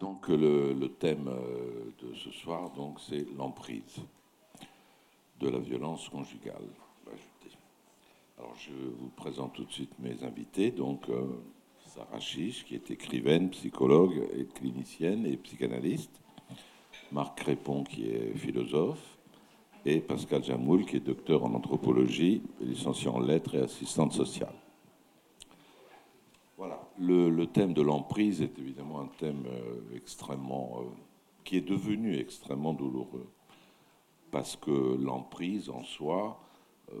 donc le, thème euh, de ce soir, donc, c'est l'emprise de la violence conjugale. Alors, je vous présente tout de suite mes invités. Donc, euh, Sarah Chiche, qui est écrivaine, psychologue et clinicienne et psychanalyste. Marc Crépon, qui est philosophe. Et Pascal Jamoul, qui est docteur en anthropologie, licencié en lettres et assistante sociale. Le, thème de l'emprise est évidemment un thème euh, extrêmement. Euh, qui est devenu extrêmement douloureux. Parce que l'emprise en soi euh,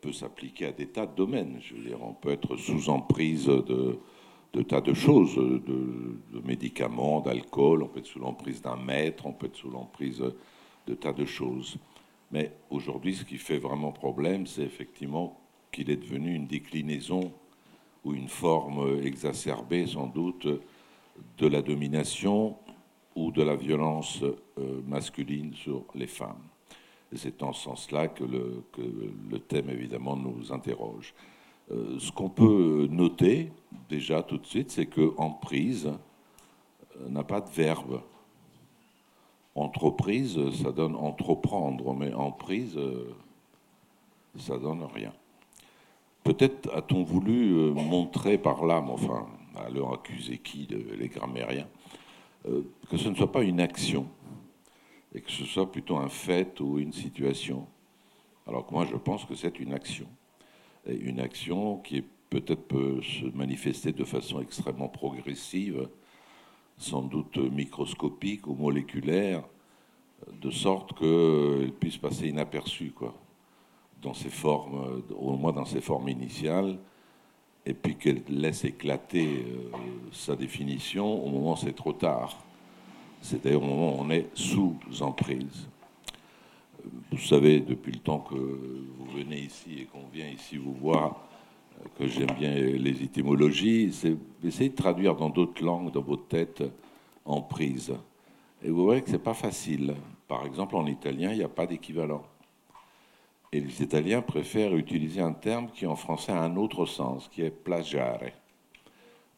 peut s'appliquer à des tas de domaines. Je veux dire, on peut être sous emprise de, tas de choses, de médicaments, d'alcool, on peut être sous l'emprise d'un maître, on peut être sous l'emprise de tas de choses. Mais aujourd'hui, ce qui fait vraiment problème, c'est effectivement qu'il est devenu une déclinaison ou une forme exacerbée sans doute de la domination ou de la violence euh, masculine sur les femmes. c'est en ce sens-là que le, thème, évidemment, nous interroge. Euh, ce qu'on peut noter, déjà tout de suite, c'est que emprise euh, n'a pas de verbe. Entreprise, ça donne entreprendre, mais emprise, ça donne rien. Peut-être a-t-on voulu euh, montrer par là, mais enfin, à leur accuser qui, les grammairiens, euh, que ce ne soit pas une action, et que ce soit plutôt un fait ou une situation. Alors que moi, je pense que c'est une action. Et une action qui peut-être peut se manifester de façon extrêmement progressive, sans doute microscopique ou moléculaire, de sorte qu'elle puisse passer inaperçue. Quoi dans ses formes, au moins dans ses formes initiales, et puis qu'elle laisse éclater euh, sa définition au moment où c'est trop tard. C'est-à-dire au moment où on est sous emprise. Vous savez, depuis le temps que vous venez ici et qu'on vient ici vous voir, euh, que j'aime bien les étymologies, c'est essayer de traduire dans d'autres langues, dans votre tête, emprise. Et vous voyez que c'est pas facile. Par exemple, en italien, il n'y a pas d'équivalent. Et les Italiens préfèrent utiliser un terme qui en français a un autre sens, qui est plagiare,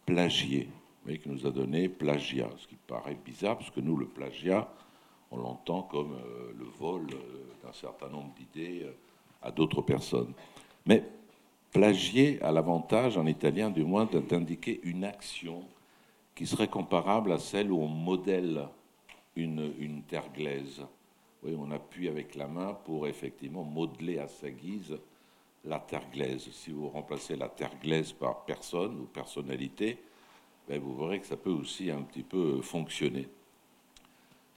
plagier, mais qui nous a donné plagiat, ce qui paraît bizarre, parce que nous, le plagiat, on l'entend comme euh, le vol euh, d'un certain nombre d'idées euh, à d'autres personnes. Mais plagier a l'avantage, en italien du moins, d'indiquer une action qui serait comparable à celle où on modèle une, une terre glaise on appuie avec la main pour effectivement modeler à sa guise la terre glaise. Si vous remplacez la terre glaise par personne ou personnalité, ben, vous verrez que ça peut aussi un petit peu fonctionner.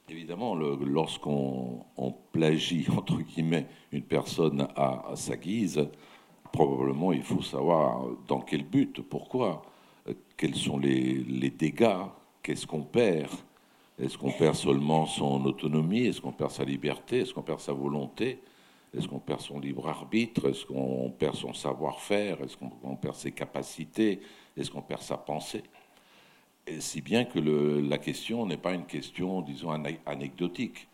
Évidemment, lorsqu'on plagie, entre guillemets, une personne à, sa guise, probablement il faut savoir dans quel but, pourquoi, quels sont les dégâts, qu'est-ce qu'on perd, est-ce qu'on perd seulement son autonomie? Est-ce qu'on perd sa liberté? Est-ce qu'on perd sa volonté? Est-ce qu'on perd son libre arbitre? Est-ce qu'on perd son savoir-faire? Est-ce qu'on perd ses capacités? Est-ce qu'on perd sa pensée? Si bien que la question n'est pas une question, disons, anecdotique.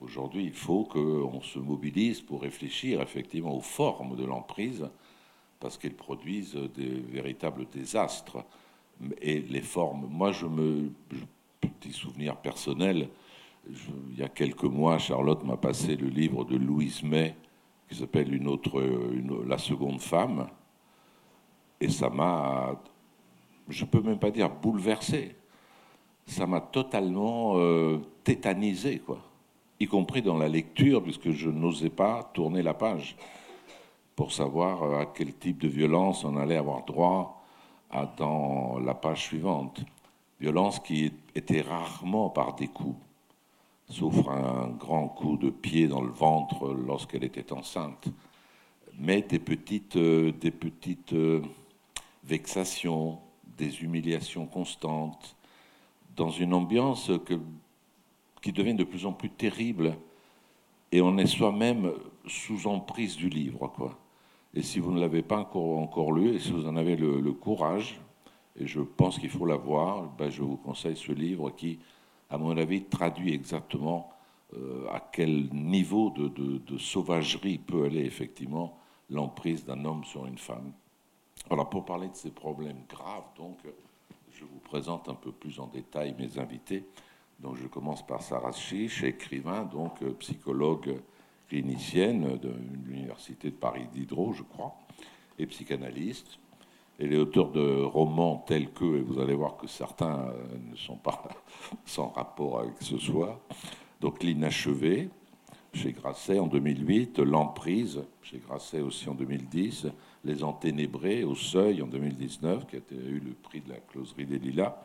Aujourd'hui, il faut qu'on se mobilise pour réfléchir effectivement aux formes de l'emprise, parce qu'elles produisent des véritables désastres. Et les formes, moi, je me, petit souvenir personnel. il y a quelques mois, Charlotte m'a passé le livre de Louise May qui s'appelle une autre, La seconde femme. Et ça m'a, je peux même pas dire bouleversé. Ça m'a totalement euh, tétanisé, quoi. Y compris dans la lecture, puisque je n'osais pas tourner la page pour savoir euh, à quel type de violence on allait avoir droit dans la page suivante violence qui était rarement par des coups, sauf un grand coup de pied dans le ventre lorsqu'elle était enceinte, mais des petites, euh, des petites euh, vexations, des humiliations constantes, dans une ambiance qui devient de plus en plus terrible, et on est soi-même sous emprise du livre. Quoi. Et si vous ne l'avez pas encore, encore lu, et si vous en avez le courage, et je pense qu'il faut l'avoir, ben je vous conseille ce livre qui, à mon avis, traduit exactement euh, à quel niveau de, sauvagerie peut aller effectivement l'emprise d'un homme sur une femme. Voilà, pour parler de ces problèmes graves, donc, je vous présente un peu plus en détail mes invités. Donc je commence par Sarah Chiche, écrivain, donc psychologue clinicienne de l'Université de Paris Diderot, je crois, et psychanalyste. Elle est auteur de romans tels que, et vous allez voir que certains euh, ne sont pas sans rapport avec ce soir, donc L'Inachevé, chez Grasset en 2008, L'Emprise, chez Grasset aussi en 2010, Les Enténébrés, au Seuil en 2019, qui a eu le prix de la closerie des Lilas,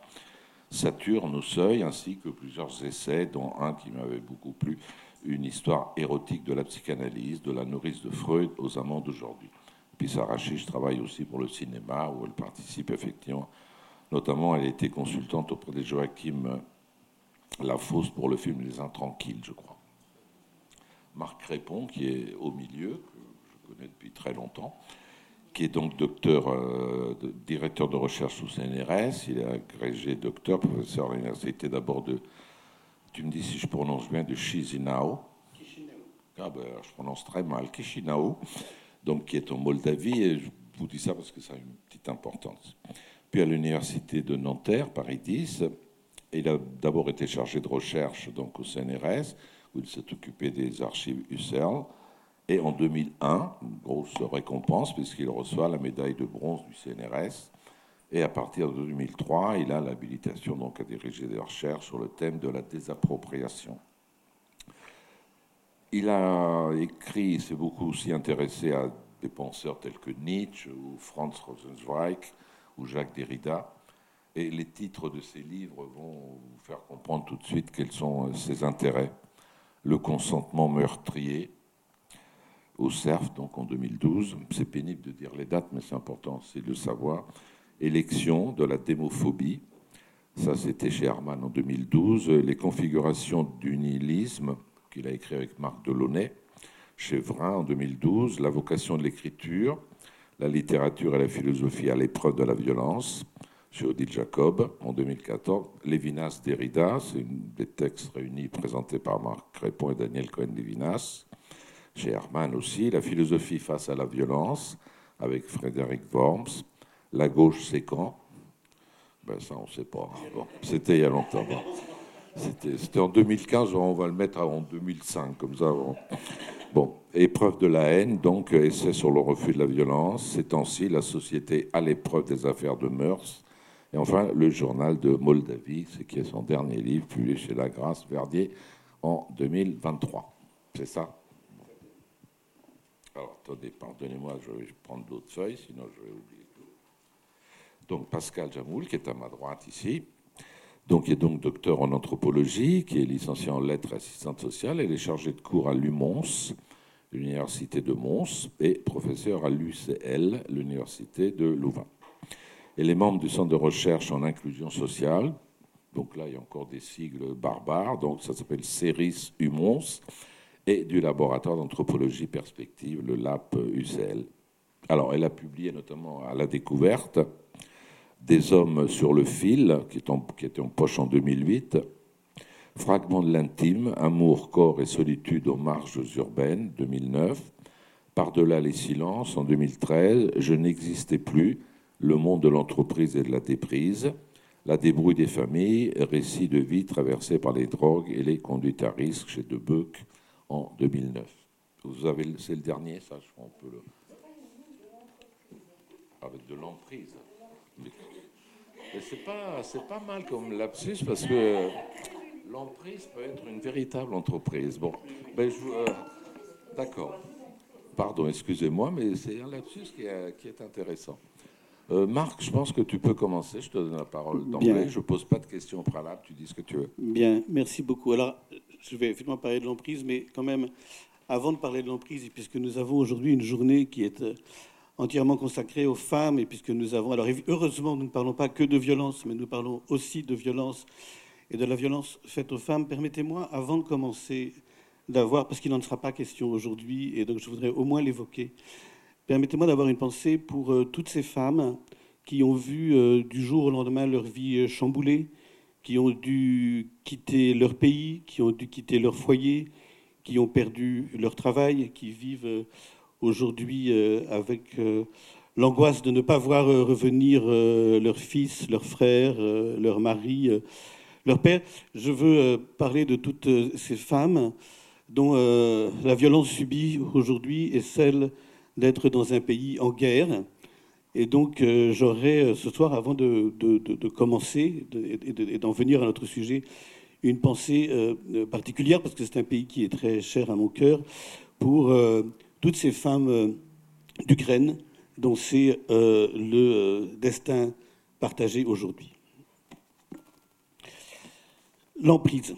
Saturne au Seuil, ainsi que plusieurs essais, dont un qui m'avait beaucoup plu, une histoire érotique de la psychanalyse, de la nourrice de Freud aux amants d'aujourd'hui. Puis Sarah je travaille aussi pour le cinéma, où elle participe effectivement. Notamment, elle a été consultante auprès de Joachim Lafosse pour le film Les Intranquilles, je crois. Marc Crépon, qui est au milieu, que je connais depuis très longtemps, qui est donc docteur, euh, directeur de recherche au CNRS. Il est agrégé docteur, professeur à l'université d'abord de, tu me dis si je prononce bien, de Chisinau. Ah ben, je prononce très mal, Chisinau, donc qui est en Moldavie, et je vous dis ça parce que ça a une petite importance. Puis à l'université de Nanterre, Paris 10, il a d'abord été chargé de recherche donc au CNRS, où il s'est occupé des archives UCL. Et en 2001, une grosse récompense, puisqu'il reçoit la médaille de bronze du CNRS. Et à partir de 2003, il a l'habilitation donc à diriger des recherches sur le thème de la désappropriation. Il a écrit, il s'est beaucoup aussi intéressé à des penseurs tels que Nietzsche ou Franz Rosenzweig ou Jacques Derrida. Et les titres de ses livres vont vous faire comprendre tout de suite quels sont ses intérêts. Le consentement meurtrier, au CERF, donc en 2012. C'est pénible de dire les dates, mais c'est important, c'est de le savoir. Élection de la démophobie, ça c'était chez Herman en 2012. Les configurations du nihilisme, qu'il a écrit avec Marc Delaunay, chez Vrin en 2012. La vocation de l'écriture, la littérature et la philosophie à l'épreuve de la violence, chez Odile Jacob en 2014. Lévinas Derrida, c'est des textes réunis présentés par Marc Crépon et Daniel Cohen-Lévinas chez Hermann aussi, La philosophie face à la violence, avec Frédéric Worms, La gauche c'est quand? Ben Ça, on ne sait pas. c'était il y a longtemps. C'était en 2015, on va le mettre en 2005, comme ça. Bon, épreuve de la haine, donc essai sur le refus de la violence. Ces temps-ci, la société à l'épreuve des affaires de mœurs. Et enfin, le journal de Moldavie, c'est qui est son dernier livre, publié chez La Grâce Verdier en 2023. C'est ça? Alors, attendez, pardonnez-moi, je vais prendre d'autres feuilles, sinon je vais oublier tout. Donc, Pascal Jamoul, qui est à ma droite ici, donc, qui est donc docteur en anthropologie, qui est licencié en lettres et assistante sociale. Elle est chargée de cours à l'UMONS, l'université de Mons, et professeur à l'UCL, l'université de Louvain. Elle est membre du Centre de recherche en inclusion sociale. Donc là, il y a encore des sigles barbares. Donc ça s'appelle CERIS UMONS et du laboratoire d'anthropologie perspective, le LAP UCL. Alors, elle a publié notamment à la découverte des hommes sur le fil, qui, était en poche en 2008, Fragments de l'intime, Amour, corps et solitude aux marges urbaines, 2009, Par-delà les silences, en 2013, Je n'existais plus, Le monde de l'entreprise et de la déprise, La débrouille des familles, Récit de vie traversée par les drogues et les conduites à risque chez Debeuc, en 2009. Vous avez, c'est le dernier, ça, je crois, on peut le. Avec de l'emprise. C'est pas, c'est pas mal comme lapsus parce que l'emprise peut être une véritable entreprise. Bon, ben je, euh, d'accord. Pardon, excusez-moi, mais c'est un lapsus qui est, qui est intéressant. Euh, Marc, je pense que tu peux commencer. Je te donne la parole d'emblée. Je ne pose pas de questions préalables. Tu dis ce que tu veux. Bien, merci beaucoup. Alors, je vais effectivement parler de l'emprise, mais quand même, avant de parler de l'emprise, puisque nous avons aujourd'hui une journée qui est euh, entièrement consacrée aux femmes, et puisque nous avons, alors heureusement, nous ne parlons pas que de violence, mais nous parlons aussi de violence et de la violence faite aux femmes. Permettez-moi, avant de commencer, d'avoir, parce qu'il n'en sera pas question aujourd'hui, et donc je voudrais au moins l'évoquer, permettez-moi d'avoir une pensée pour euh, toutes ces femmes qui ont vu euh, du jour au lendemain leur vie chamboulée, qui ont dû quitter leur pays, qui ont dû quitter leur foyer, qui ont perdu leur travail, qui vivent euh, aujourd'hui euh, avec euh, l'angoisse de ne pas voir revenir leur fils, leur frère, leur mari, leur père. Je veux parler de toutes ces femmes dont la violence subie aujourd'hui est celle d'être dans un pays en guerre. Et donc, j'aurais ce soir, avant de, commencer et d'en venir à notre sujet, une pensée particulière, parce que c'est un pays qui est très cher à mon cœur, pour toutes ces femmes d'Ukraine dont c'est euh, le euh, destin partagé aujourd'hui. L'emprise.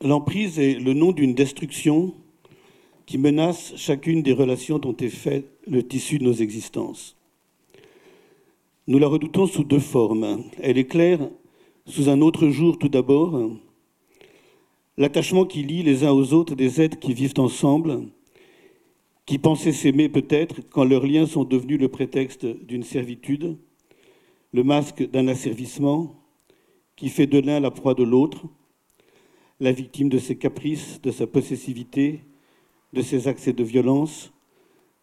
L'emprise est le nom d'une destruction qui menace chacune des relations dont est fait le tissu de nos existences. Nous la redoutons sous deux formes. Elle éclaire sous un autre jour tout d'abord, l'attachement qui lie les uns aux autres des êtres qui vivent ensemble qui pensaient s'aimer peut-être quand leurs liens sont devenus le prétexte d'une servitude, le masque d'un asservissement qui fait de l'un la proie de l'autre, la victime de ses caprices, de sa possessivité, de ses accès de violence,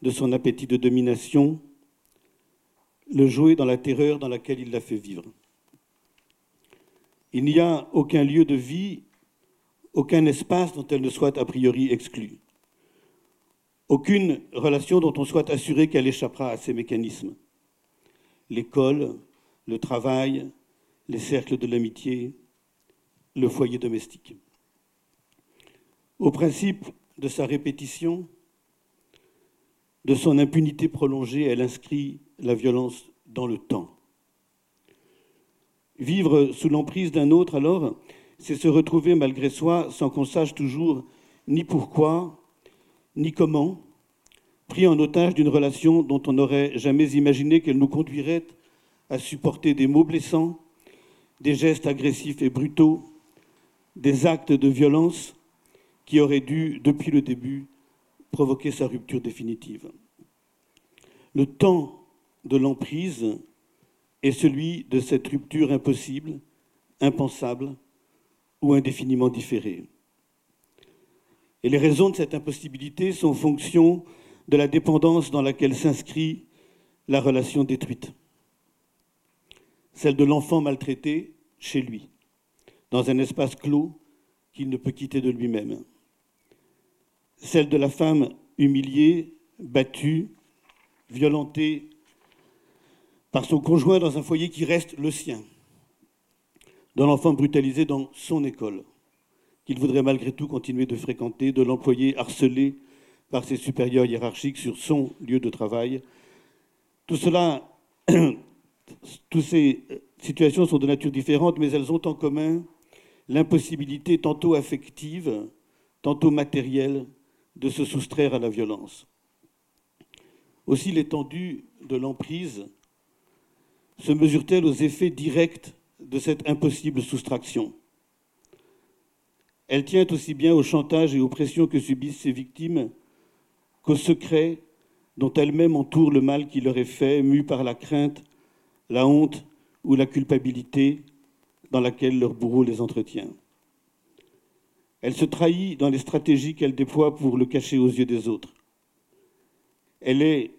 de son appétit de domination, le jouet dans la terreur dans laquelle il l'a fait vivre. Il n'y a aucun lieu de vie, aucun espace dont elle ne soit a priori exclue aucune relation dont on soit assuré qu'elle échappera à ces mécanismes. L'école, le travail, les cercles de l'amitié, le foyer domestique. Au principe de sa répétition, de son impunité prolongée, elle inscrit la violence dans le temps. Vivre sous l'emprise d'un autre, alors, c'est se retrouver malgré soi sans qu'on sache toujours ni pourquoi, ni comment, pris en otage d'une relation dont on n'aurait jamais imaginé qu'elle nous conduirait à supporter des mots blessants, des gestes agressifs et brutaux, des actes de violence qui auraient dû, depuis le début, provoquer sa rupture définitive. Le temps de l'emprise est celui de cette rupture impossible, impensable ou indéfiniment différée. Et les raisons de cette impossibilité sont fonction de la dépendance dans laquelle s'inscrit la relation détruite. Celle de l'enfant maltraité chez lui, dans un espace clos qu'il ne peut quitter de lui-même. Celle de la femme humiliée, battue, violentée par son conjoint dans un foyer qui reste le sien. De l'enfant brutalisé dans son école qu'il voudrait malgré tout continuer de fréquenter, de l'employé harcelé par ses supérieurs hiérarchiques sur son lieu de travail. Tout cela, toutes ces situations sont de nature différente, mais elles ont en commun l'impossibilité tantôt affective, tantôt matérielle, de se soustraire à la violence. Aussi l'étendue de l'emprise se mesure-t-elle aux effets directs de cette impossible soustraction elle tient aussi bien au chantage et aux pressions que subissent ses victimes qu'au secret dont elles-mêmes entourent le mal qui leur est fait, mues par la crainte, la honte ou la culpabilité dans laquelle leur bourreau les entretient. Elle se trahit dans les stratégies qu'elle déploie pour le cacher aux yeux des autres. Elle est,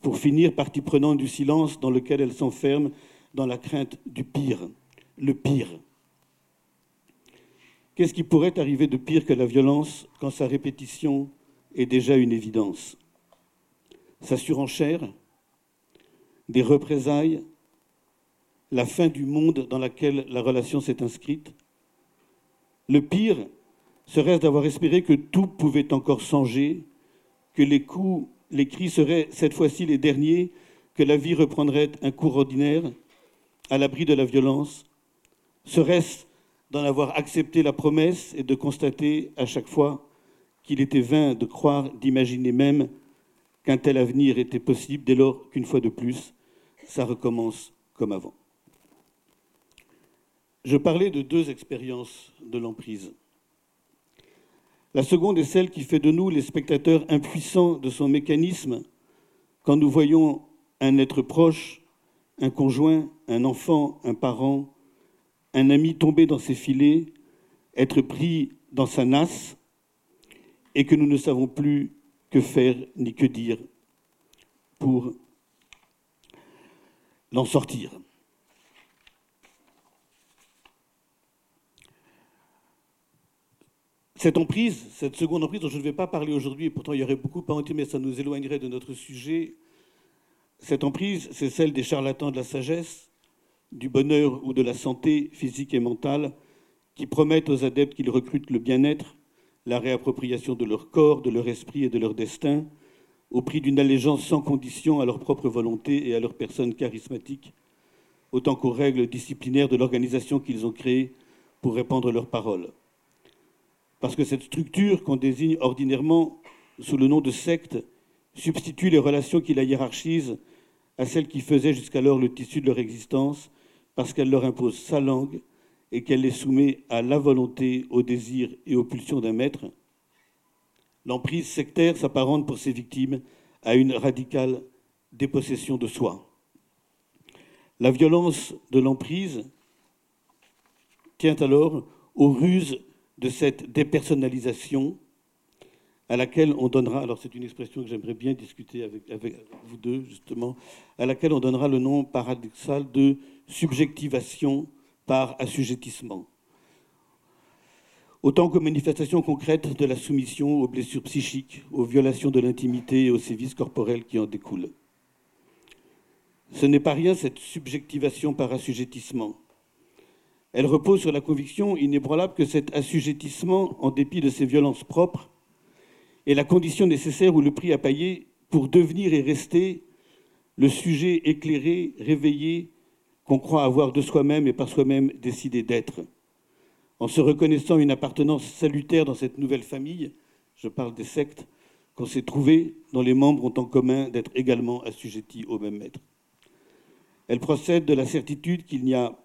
pour finir, partie prenante du silence dans lequel elle s'enferme dans la crainte du pire, le pire. Qu'est-ce qui pourrait arriver de pire que la violence quand sa répétition est déjà une évidence? Sa surenchère, des représailles, la fin du monde dans lequel la relation s'est inscrite Le pire serait d'avoir espéré que tout pouvait encore changer, que les coups, les cris seraient cette fois-ci les derniers, que la vie reprendrait un cours ordinaire, à l'abri de la violence Serait-ce d'en avoir accepté la promesse et de constater à chaque fois qu'il était vain de croire, d'imaginer même qu'un tel avenir était possible dès lors qu'une fois de plus, ça recommence comme avant. Je parlais de deux expériences de l'emprise. La seconde est celle qui fait de nous les spectateurs impuissants de son mécanisme quand nous voyons un être proche, un conjoint, un enfant, un parent, un ami tombé dans ses filets, être pris dans sa nasse, et que nous ne savons plus que faire ni que dire. pour l'en sortir. Cette emprise, cette seconde emprise dont je ne vais pas parler aujourd'hui, pourtant il y aurait beaucoup à en mais ça nous éloignerait de notre sujet. Cette emprise, c'est celle des charlatans de la sagesse, du bonheur ou de la santé physique et mentale, qui promettent aux adeptes qu'ils recrutent le bien-être, la réappropriation de leur corps, de leur esprit et de leur destin, au prix d'une allégeance sans condition à leur propre volonté et à leur personne charismatique, autant qu'aux règles disciplinaires de l'organisation qu'ils ont créée pour répandre leurs paroles. Parce que cette structure qu'on désigne ordinairement sous le nom de secte substitue les relations qui la hiérarchisent à celles qui faisaient jusqu'alors le tissu de leur existence, parce qu'elle leur impose sa langue et qu'elle les soumet à la volonté, au désir et aux pulsions d'un maître. L'emprise sectaire s'apparente pour ses victimes à une radicale dépossession de soi. La violence de l'emprise tient alors aux ruses de cette dépersonnalisation à laquelle on donnera, alors c'est une expression que j'aimerais bien discuter avec, vous deux justement, à laquelle on donnera le nom paradoxal de subjectivation par assujettissement. Autant que manifestation concrète de la soumission aux blessures psychiques, aux violations de l'intimité et aux sévices corporels qui en découlent. Ce n'est pas rien cette subjectivation par assujettissement. Elle repose sur la conviction inébranlable que cet assujettissement, en dépit de ses violences propres, est la condition nécessaire ou le prix à payer pour devenir et rester le sujet éclairé, réveillé, qu'on croit avoir de soi-même et par soi-même décidé d'être. En se reconnaissant une appartenance salutaire dans cette nouvelle famille, je parle des sectes, qu'on s'est trouvé, dont les membres ont en commun d'être également assujettis au même maître. Elle procède de la certitude qu'il n'y a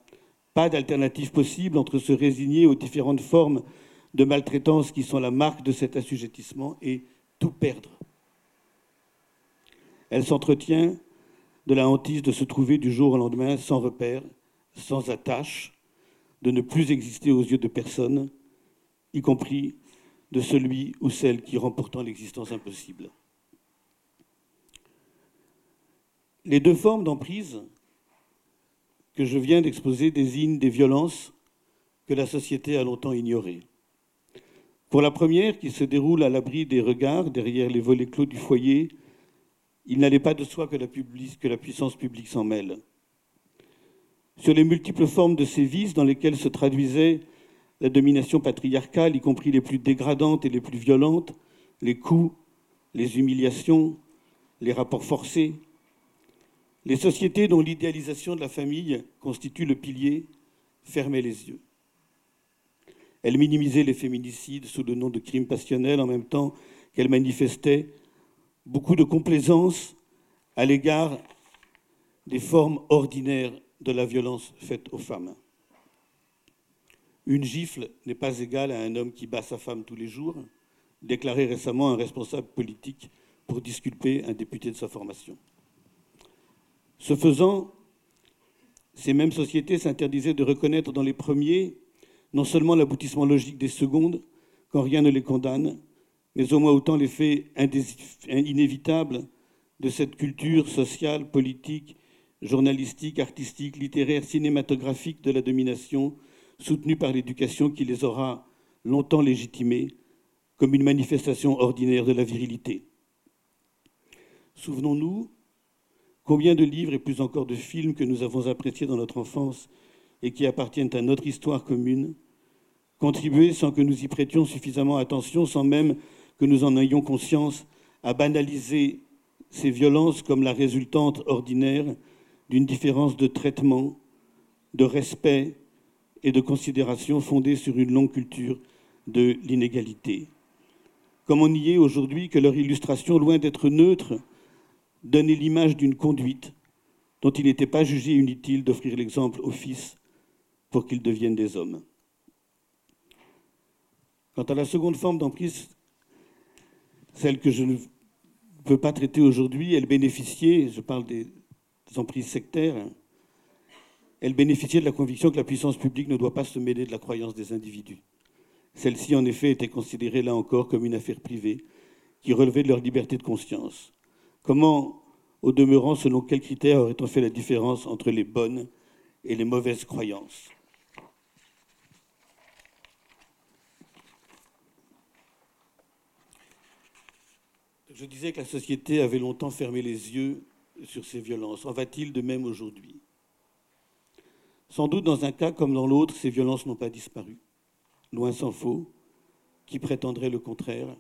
pas d'alternative possible entre se résigner aux différentes formes de maltraitance qui sont la marque de cet assujettissement et tout perdre. Elle s'entretient de la hantise de se trouver du jour au lendemain sans repère, sans attache, de ne plus exister aux yeux de personne, y compris de celui ou celle qui rend pourtant l'existence impossible. Les deux formes d'emprise que je viens d'exposer désigne des violences que la société a longtemps ignorées. Pour la première, qui se déroule à l'abri des regards, derrière les volets clos du foyer, il n'allait pas de soi que la, puissance publique s'en mêle. Sur les multiples formes de ces vices dans lesquelles se traduisait la domination patriarcale, y compris les plus dégradantes et les plus violentes, les coups, les humiliations, les rapports forcés, les sociétés dont l'idéalisation de la famille constitue le pilier fermaient les yeux. Elles minimisaient les féminicides sous le nom de crimes passionnels en même temps qu'elles manifestaient beaucoup de complaisance à l'égard des formes ordinaires de la violence faite aux femmes. Une gifle n'est pas égale à un homme qui bat sa femme tous les jours, déclarait récemment un responsable politique pour disculper un député de sa formation. Ce faisant, ces mêmes sociétés s'interdisaient de reconnaître dans les premiers non seulement l'aboutissement logique des secondes, quand rien ne les condamne, mais au moins autant l'effet inévitable de cette culture sociale, politique, journalistique, artistique, littéraire, cinématographique de la domination, soutenue par l'éducation qui les aura longtemps légitimés comme une manifestation ordinaire de la virilité. Souvenons-nous Combien de livres et plus encore de films que nous avons appréciés dans notre enfance et qui appartiennent à notre histoire commune, contribuaient sans que nous y prêtions suffisamment attention, sans même que nous en ayons conscience, à banaliser ces violences comme la résultante ordinaire d'une différence de traitement, de respect et de considération fondée sur une longue culture de l'inégalité. Comme on y est aujourd'hui que leur illustration, loin d'être neutre, donner l'image d'une conduite dont il n'était pas jugé inutile d'offrir l'exemple aux fils pour qu'ils deviennent des hommes. Quant à la seconde forme d'emprise, celle que je ne veux pas traiter aujourd'hui, elle bénéficiait, je parle des emprises sectaires, elle bénéficiait de la conviction que la puissance publique ne doit pas se mêler de la croyance des individus. Celle-ci, en effet, était considérée là encore comme une affaire privée qui relevait de leur liberté de conscience. Comment Au demeurant, selon quels critères aurait-on fait la différence entre les bonnes et les mauvaises croyances? Je disais que la société avait longtemps fermé les yeux sur ces violences. En va-t-il de même aujourd'hui? Sans doute dans un cas comme dans l'autre, ces violences n'ont pas disparu. Loin s'en faut. Qui prétendrait le contraire?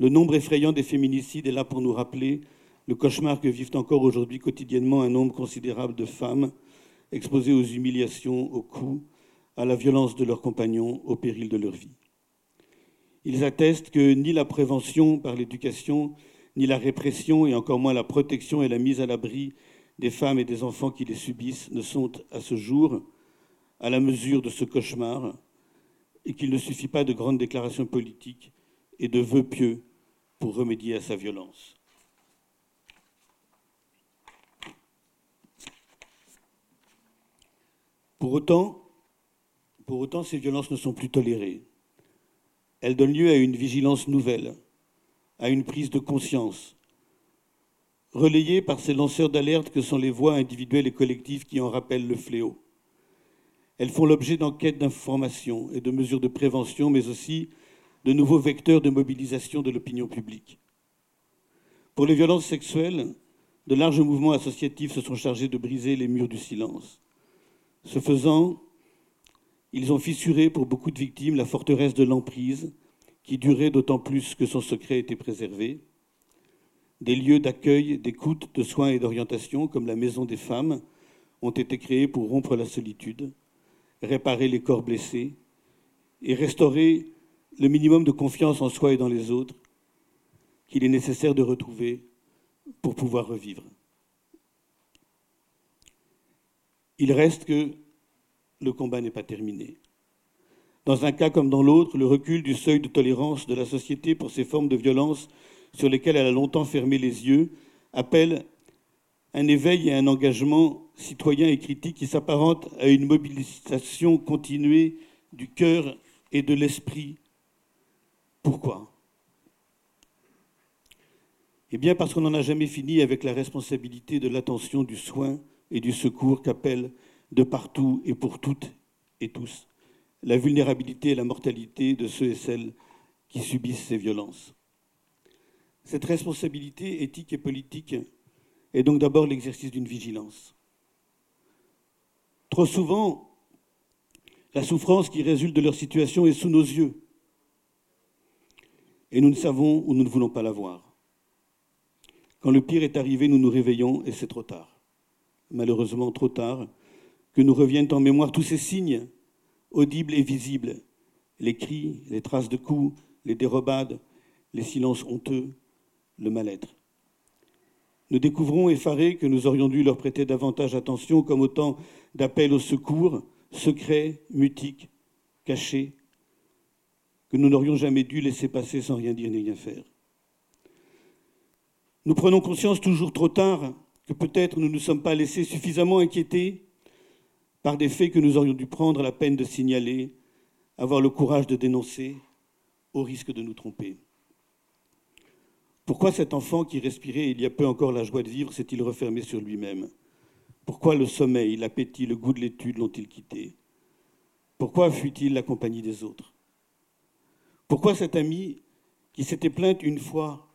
Le nombre effrayant des féminicides est là pour nous rappeler le cauchemar que vivent encore aujourd'hui quotidiennement un nombre considérable de femmes exposées aux humiliations, aux coups, à la violence de leurs compagnons, au péril de leur vie. Ils attestent que ni la prévention par l'éducation, ni la répression, et encore moins la protection et la mise à l'abri des femmes et des enfants qui les subissent ne sont à ce jour à la mesure de ce cauchemar, et qu'il ne suffit pas de grandes déclarations politiques et de vœux pieux pour remédier à sa violence. Pour autant, pour autant, ces violences ne sont plus tolérées. Elles donnent lieu à une vigilance nouvelle, à une prise de conscience, relayée par ces lanceurs d'alerte que sont les voix individuelles et collectives qui en rappellent le fléau. Elles font l'objet d'enquêtes d'information et de mesures de prévention, mais aussi de nouveaux vecteurs de mobilisation de l'opinion publique. Pour les violences sexuelles, de larges mouvements associatifs se sont chargés de briser les murs du silence. Ce faisant, ils ont fissuré pour beaucoup de victimes la forteresse de l'emprise, qui durait d'autant plus que son secret était préservé. Des lieux d'accueil, d'écoute, de soins et d'orientation, comme la Maison des femmes, ont été créés pour rompre la solitude réparer les corps blessés et restaurer le minimum de confiance en soi et dans les autres qu'il est nécessaire de retrouver pour pouvoir revivre. Il reste que le combat n'est pas terminé. Dans un cas comme dans l'autre, le recul du seuil de tolérance de la société pour ces formes de violence sur lesquelles elle a longtemps fermé les yeux appelle un éveil et un engagement citoyen et critique qui s'apparente à une mobilisation continuée du cœur et de l'esprit. Pourquoi? Eh bien parce qu'on n'en a jamais fini avec la responsabilité de l'attention, du soin et du secours qu'appelle de partout et pour toutes et tous la vulnérabilité et la mortalité de ceux et celles qui subissent ces violences. Cette responsabilité éthique et politique est donc d'abord l'exercice d'une vigilance. Trop souvent, la souffrance qui résulte de leur situation est sous nos yeux. Et nous ne savons ou nous ne voulons pas la voir. Quand le pire est arrivé, nous nous réveillons et c'est trop tard. Malheureusement trop tard, que nous reviennent en mémoire tous ces signes, audibles et visibles, les cris, les traces de coups, les dérobades, les silences honteux, le mal-être. Nous découvrons effarés que nous aurions dû leur prêter davantage attention comme autant d'appels au secours, secrets, mutiques, cachés, que nous n'aurions jamais dû laisser passer sans rien dire ni rien faire. Nous prenons conscience toujours trop tard que peut-être nous ne nous sommes pas laissés suffisamment inquiéter par des faits que nous aurions dû prendre la peine de signaler, avoir le courage de dénoncer, au risque de nous tromper. Pourquoi cet enfant qui respirait il y a peu encore la joie de vivre s'est-il refermé sur lui-même? Pourquoi le sommeil, l'appétit, le goût de l'étude l'ont-ils quitté? Pourquoi fuit-il la compagnie des autres? Pourquoi cet ami qui s'était plainte une fois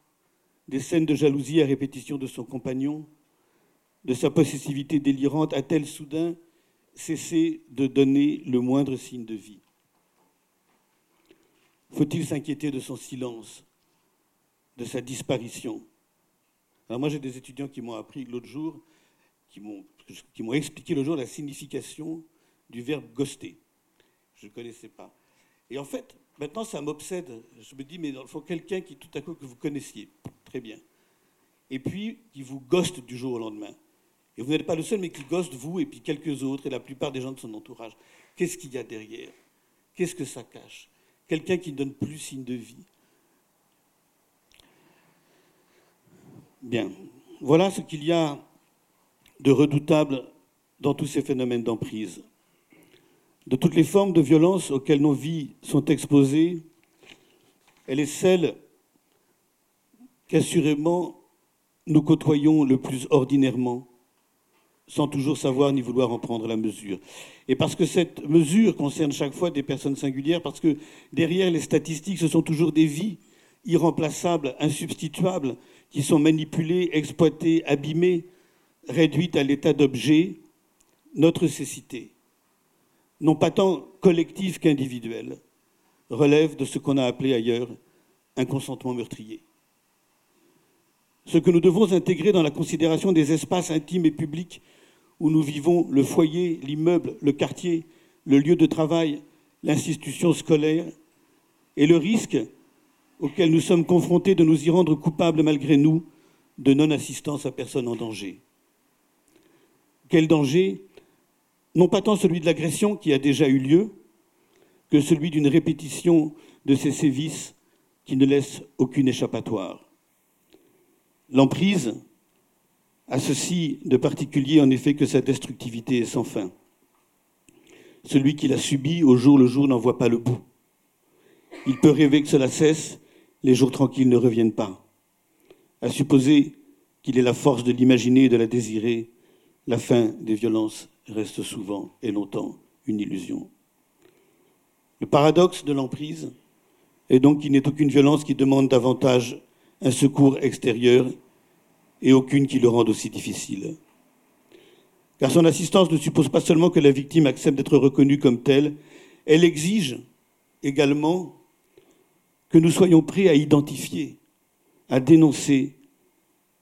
des scènes de jalousie à répétition de son compagnon, de sa possessivité délirante, a-t-elle soudain cessé de donner le moindre signe de vie Faut-il s'inquiéter de son silence de sa disparition? Alors moi, j'ai des étudiants qui m'ont appris l'autre jour, qui m'ont expliqué l'autre jour la signification du verbe ghoster. Je ne connaissais pas. Et en fait, maintenant, ça m'obsède. Je me dis, mais il faut quelqu'un qui, tout à coup, que vous connaissiez. Très bien. Et puis, qui vous ghoste du jour au lendemain. Et vous n'êtes pas le seul, mais qui ghoste vous et puis quelques autres et la plupart des gens de son entourage. Qu'est-ce qu'il y a derrière? Qu'est-ce que ça cache? Quelqu'un qui ne donne plus signe de vie? Bien. Voilà ce qu'il y a de redoutable dans tous ces phénomènes d'emprise. De toutes les formes de violence auxquelles nos vies sont exposées, elle est celle qu'assurément nous côtoyons le plus ordinairement, sans toujours savoir ni vouloir en prendre la mesure. Et parce que cette mesure concerne chaque fois des personnes singulières, parce que derrière les statistiques, ce sont toujours des vies irremplaçables, insubstituables, qui sont manipulées, exploitées, abîmées, réduites à l'état d'objet, notre cécité, non pas tant collective qu'individuelle, relève de ce qu'on a appelé ailleurs un consentement meurtrier. Ce que nous devons intégrer dans la considération des espaces intimes et publics où nous vivons, le foyer, l'immeuble, le quartier, le lieu de travail, l'institution scolaire, et le risque auquel nous sommes confrontés de nous y rendre coupables malgré nous de non-assistance à personne en danger. Quel danger Non pas tant celui de l'agression qui a déjà eu lieu, que celui d'une répétition de ces sévices qui ne laissent aucune échappatoire. L'emprise a ceci de particulier en effet que sa destructivité est sans fin. Celui qui l'a subi au jour le jour n'en voit pas le bout. Il peut rêver que cela cesse, les jours tranquilles ne reviennent pas. À supposer qu'il ait la force de l'imaginer et de la désirer, la fin des violences reste souvent et longtemps une illusion. Le paradoxe de l'emprise est donc qu'il n'est aucune violence qui demande davantage un secours extérieur et aucune qui le rende aussi difficile. Car son assistance ne suppose pas seulement que la victime accepte d'être reconnue comme telle, elle exige également que nous soyons prêts à identifier, à dénoncer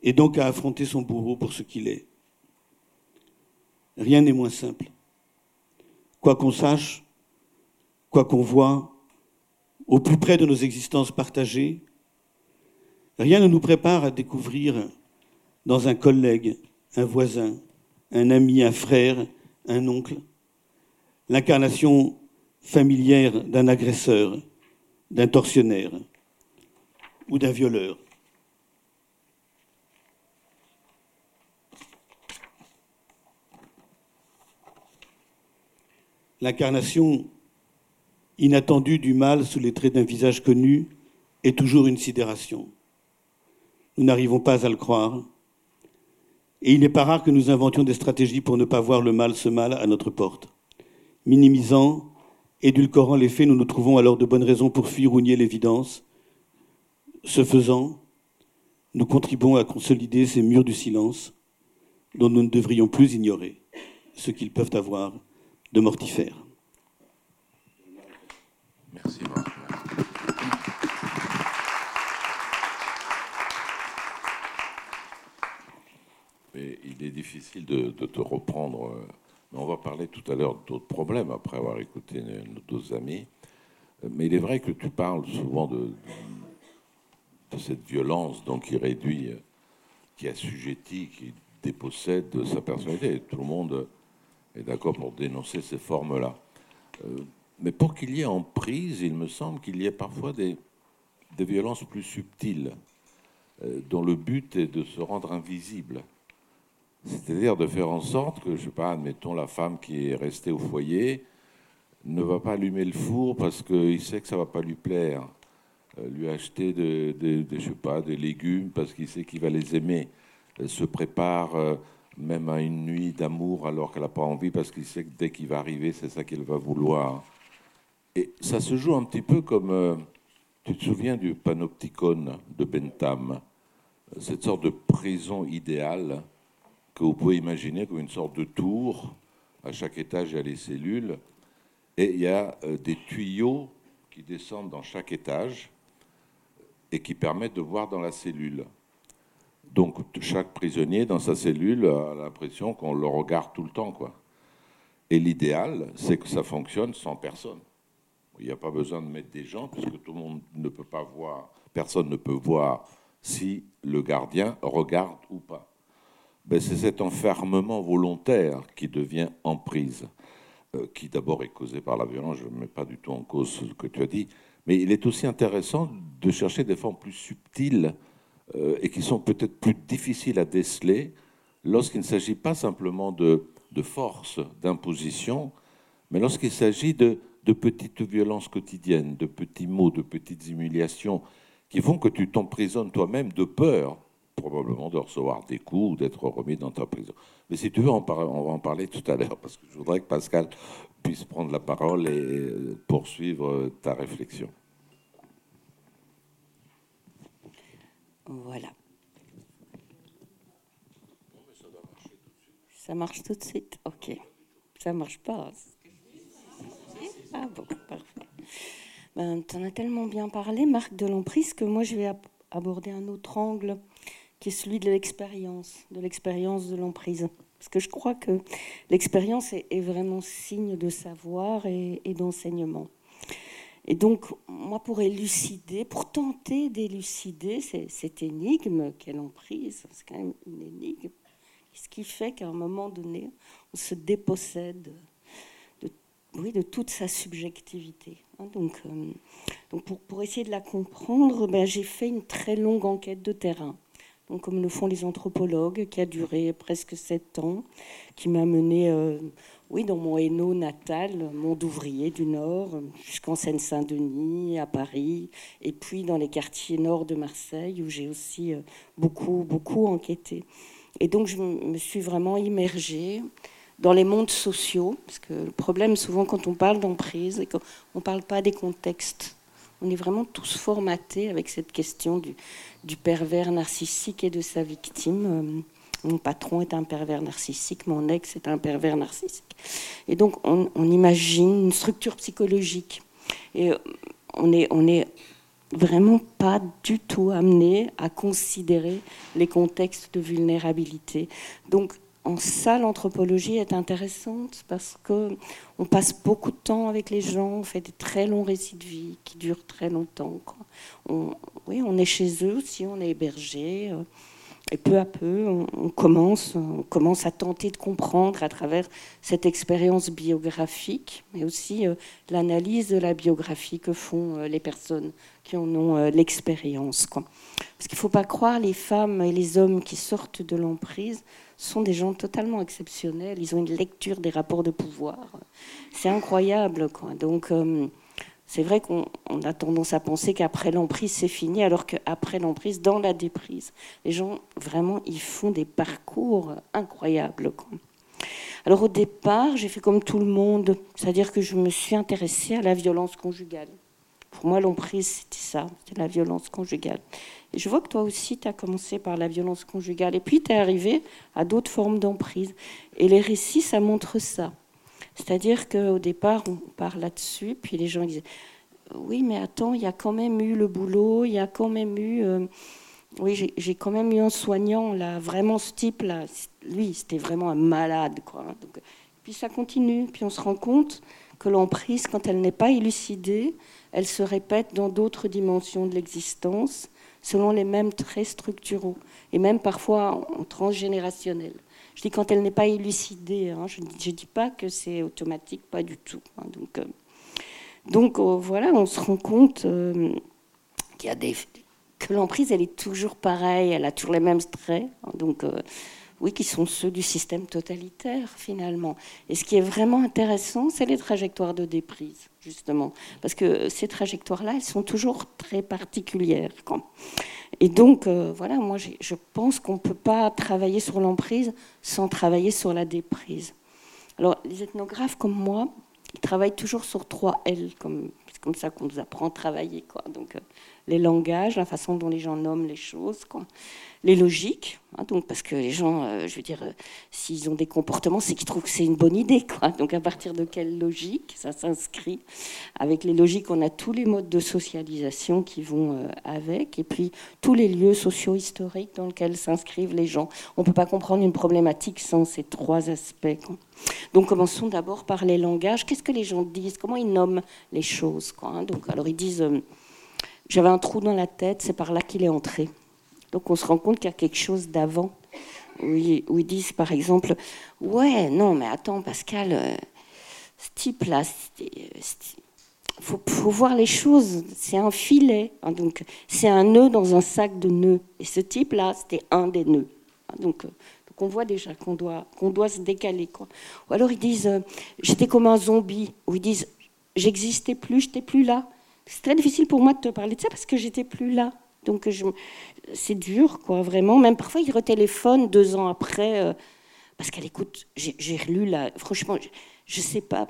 et donc à affronter son bourreau pour ce qu'il est. Rien n'est moins simple. Quoi qu'on sache, quoi qu'on voit, au plus près de nos existences partagées, rien ne nous prépare à découvrir dans un collègue, un voisin, un ami, un frère, un oncle, l'incarnation familière d'un agresseur, d'un tortionnaire ou d'un violeur. L'incarnation inattendue du mal sous les traits d'un visage connu est toujours une sidération. Nous n'arrivons pas à le croire. Et il n'est pas rare que nous inventions des stratégies pour ne pas voir le mal ce mal à notre porte. Minimisant, édulcorant les faits, nous nous trouvons alors de bonnes raisons pour fuir ou nier l'évidence. Ce faisant, nous contribuons à consolider ces murs du silence dont nous ne devrions plus ignorer ce qu'ils peuvent avoir de mortifère. Merci Mais il est difficile de, te reprendre. Euh, mais on va parler tout à l'heure d'autres problèmes après avoir écouté nos deux amis. Mais il est vrai que tu parles souvent de, cette violence qui réduit, euh, qui assujettit, qui dépossède de sa personnalité. Et tout le monde est d'accord pour dénoncer ces formes-là. Euh, mais pour qu'il y ait en prise, il me semble qu'il y ait parfois des, des violences plus subtiles, dont le but est de se rendre invisible. C'est-à-dire de faire en sorte que, je sais pas, admettons la femme qui est restée au foyer ne va pas allumer le four parce qu'il sait que ça va pas lui plaire. Euh, lui acheter des légumes parce qu'il sait qu'il va les aimer. Elle se prépare même à une nuit d'amour alors qu'elle n'a pas envie parce qu'il sait que dès qu'il va arriver, c'est ça qu'elle va vouloir. Et ça se joue un petit peu comme, euh, tu te souviens du panopticon de Bentham, cette sorte de prison idéale que vous pouvez imaginer comme une sorte de tour. À chaque étage, il y a les cellules et il y a euh, des tuyaux qui descendent dans chaque étage et qui permettent de voir dans la cellule. Donc chaque prisonnier dans sa cellule a l'impression qu'on le regarde tout le temps. Quoi. Et l'idéal, c'est que ça fonctionne sans personne. Il n'y a pas besoin de mettre des gens, puisque tout le monde ne peut pas voir, personne ne peut voir si le gardien regarde ou pas. C'est cet enfermement volontaire qui devient emprise, euh, qui d'abord est causé par la violence, je ne mets pas du tout en cause ce que tu as dit, mais il est aussi intéressant de chercher des formes plus subtiles euh, et qui sont peut-être plus difficiles à déceler lorsqu'il ne s'agit pas simplement de, force, d'imposition, mais lorsqu'il s'agit de, petites violences quotidiennes, de petits mots, de petites humiliations qui font que tu t'emprisonnes toi-même de peur probablement de recevoir des coups ou d'être remis dans ta prison. Mais si tu veux, on, va en parler tout à l'heure, parce que je voudrais que Pascal puisse prendre la parole et poursuivre ta réflexion. Voilà. Ça marche tout de suite? Ok. Ça marche pas. Ah bon, parfait. Tu en as tellement bien parlé, Marc de l'emprise, que moi je vais aborder un autre angle qui est celui de l'expérience, de l'expérience de l'emprise. Parce que je crois que l'expérience est, vraiment signe de savoir et, d'enseignement. Et donc, moi, pour élucider, pour tenter d'élucider cette énigme qu'est l'emprise, c'est quand même une énigme, ce qui fait qu'à un moment donné, on se dépossède de, oui, de toute sa subjectivité. Hein. donc, euh, pour, essayer de la comprendre, ben, j'ai fait une très longue enquête de terrain. Comme le font les anthropologues, qui a duré presque sept ans, qui m'a mené euh, oui, dans mon Hainaut natal, monde ouvrier du Nord, jusqu'en Seine-Saint-Denis, à Paris, et puis dans les quartiers nord de Marseille, où j'ai aussi euh, beaucoup, beaucoup enquêté. Et donc, je me suis vraiment immergée dans les mondes sociaux, parce que le problème, souvent, quand on parle d'emprise, qu'on ne parle pas des contextes. On est vraiment tous formatés avec cette question du, pervers narcissique et de sa victime. Euh, mon patron est un pervers narcissique, mon ex est un pervers narcissique. Et donc, on, imagine une structure psychologique. Et on est, on est vraiment pas du tout amené à considérer les contextes de vulnérabilité. Donc, en ça, l'anthropologie est intéressante parce que on passe beaucoup de temps avec les gens, on fait des très longs récits de vie qui durent très longtemps. oui, on est chez eux aussi, on est hébergé. Euh, et peu à peu, on, commence, on commence à tenter de comprendre à travers cette expérience biographique, mais aussi euh, l'analyse de la biographie que font euh, les personnes qui en ont l'expérience. Parce qu'il ne faut pas croire, les femmes et les hommes qui sortent de l'emprise sont des gens totalement exceptionnels. Ils ont une lecture des rapports de pouvoir. C'est incroyable. Quoi. Donc, c'est vrai qu'on a tendance à penser qu'après l'emprise, c'est fini, alors qu'après l'emprise, dans la déprise, les gens, vraiment, ils font des parcours incroyables. Alors au départ, j'ai fait comme tout le monde, c'est-à-dire que je me suis intéressée à la violence conjugale. Pour moi, l'emprise, c'était ça, c'était la violence conjugale. Je vois que toi aussi, tu as commencé par la violence conjugale, et puis tu es arrivé à d'autres formes d'emprise. Et les récits, ça montre ça. C'est-à-dire qu'au départ, on parle là-dessus, puis les gens disent Oui, mais attends, il y a quand même eu le boulot, il y a quand même eu. Euh, oui, j'ai quand même eu un soignant, là, vraiment ce type-là. Lui, c'était vraiment un malade, quoi. Donc, puis ça continue, puis on se rend compte que l'emprise, quand elle n'est pas élucidée, elle se répète dans d'autres dimensions de l'existence, selon les mêmes traits structuraux, et même parfois en transgénérationnel. Je dis quand elle n'est pas élucidée. Hein. je ne dis, pas que c'est automatique, pas du tout. Hein. donc, euh, euh, voilà, on se rend compte euh, qu'il y a que l'emprise, elle est toujours pareille, elle a toujours les mêmes traits. Hein. donc oui, qui sont ceux du système totalitaire finalement. Et ce qui est vraiment intéressant, c'est les trajectoires de déprise, justement. Parce que ces trajectoires-là, elles sont toujours très particulières. Et donc, euh, voilà, moi, je pense qu'on ne peut pas travailler sur l'emprise sans travailler sur la déprise. Alors, les ethnographes comme moi, ils travaillent toujours sur trois L, comme, comme ça qu'on nous apprend à travailler. Quoi. Donc, euh, les langages, la façon dont les gens nomment les choses, quoi. les logiques, hein, donc parce que les gens, euh, je veux dire, euh, s'ils ont des comportements, c'est qu'ils trouvent que c'est une bonne idée. Quoi. Donc à partir de quelle logique ça s'inscrit Avec les logiques, on a tous les modes de socialisation qui vont avec, et puis tous les lieux socio-historiques dans lesquels s'inscrivent les gens. On ne peut pas comprendre une problématique sans ces trois aspects. Donc commençons d'abord par les langages. Qu'est-ce que les gens disent? Comment ils nomment les choses hein? Donc alors ils disent j'avais un trou dans la tête, c'est par là qu'il est entré. Donc on se rend compte qu'il y a quelque chose d'avant. Où, ils disent par exemple Ouais, non, mais attends, Pascal, euh, ce type-là, il faut, voir les choses. C'est un filet. Hein, donc c'est un nœud dans un sac de nœuds. Et ce type-là, c'était un des nœuds. Hein, donc, euh, donc, on voit déjà qu'on doit, qu'on doit se décaler. Quoi. Ou alors ils disent euh, J'étais comme un zombie. Ou ils disent J'existais plus, j'étais plus là. C'est très difficile pour moi de te parler de ça parce que j'étais plus là. Donc c'est dur, quoi, vraiment. Même parfois, il retéléphone deux ans après, parce qu'elle écoute, j'ai relu là, franchement, je ne sais pas.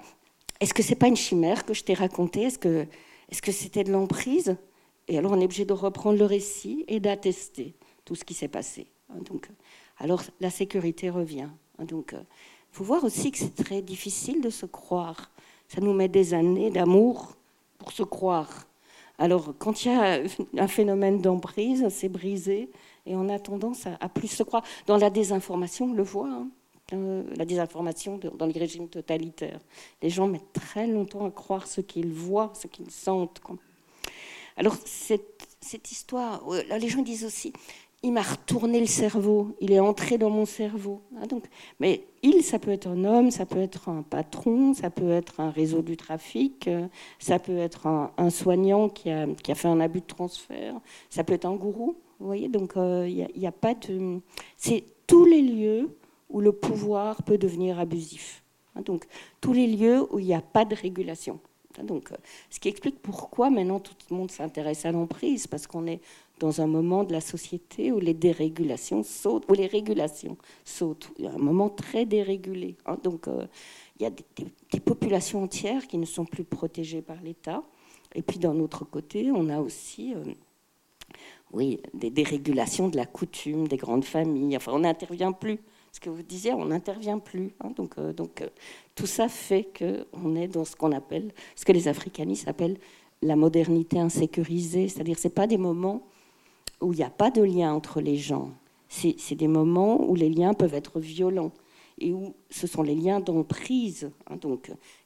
Est-ce que c'est pas une chimère que je t'ai raconté Est-ce que est-ce que c'était de l'emprise? Et alors on est obligé de reprendre le récit et d'attester tout ce qui s'est passé. Hein, donc, alors la sécurité revient. Donc, il faut voir aussi que c'est très difficile de se croire. Ça nous met des années d'amour pour se croire. Alors, quand il y a un phénomène d'emprise, c'est brisé et on a tendance à, plus se croire. Dans la désinformation, on le voit. Hein. Euh, la désinformation dans les régimes totalitaires. Les gens mettent très longtemps à croire ce qu'ils voient, ce qu'ils sentent. Alors, cette, histoire, euh, les gens disent aussi, il m'a retourné le cerveau, il est entré dans mon cerveau. Ah, donc, mais il, ça peut être un homme, ça peut être un patron, ça peut être un réseau du trafic, euh, ça peut être un, soignant qui a, fait un abus de transfert, ça peut être un gourou. Vous voyez, donc il n'y a, a, pas de. C'est tous les lieux où le pouvoir peut devenir abusif. Hein, donc, tous les lieux où il n'y a pas de régulation. Hein, donc, euh, ce qui explique pourquoi maintenant tout le monde s'intéresse à l'emprise, parce qu'on est dans un moment de la société où les dérégulations sautent, où les régulations sautent. Un moment très dérégulé. Hein. donc, euh, il y a des, populations entières qui ne sont plus protégées par l'État. Et puis, d'un autre côté, on a aussi, euh, oui, des dérégulations de la coutume, des grandes familles. Enfin, on n'intervient plus ce que vous disiez, on n'intervient plus. Hein. donc, donc euh, tout ça fait qu'on est dans ce qu'on appelle, ce que les africanistes appellent la modernité insécurisée. C'est-à-dire, ce pas des moments où il n'y a pas de lien entre les gens. C'est des moments où les liens peuvent être violents et où ce sont les liens d'emprise hein,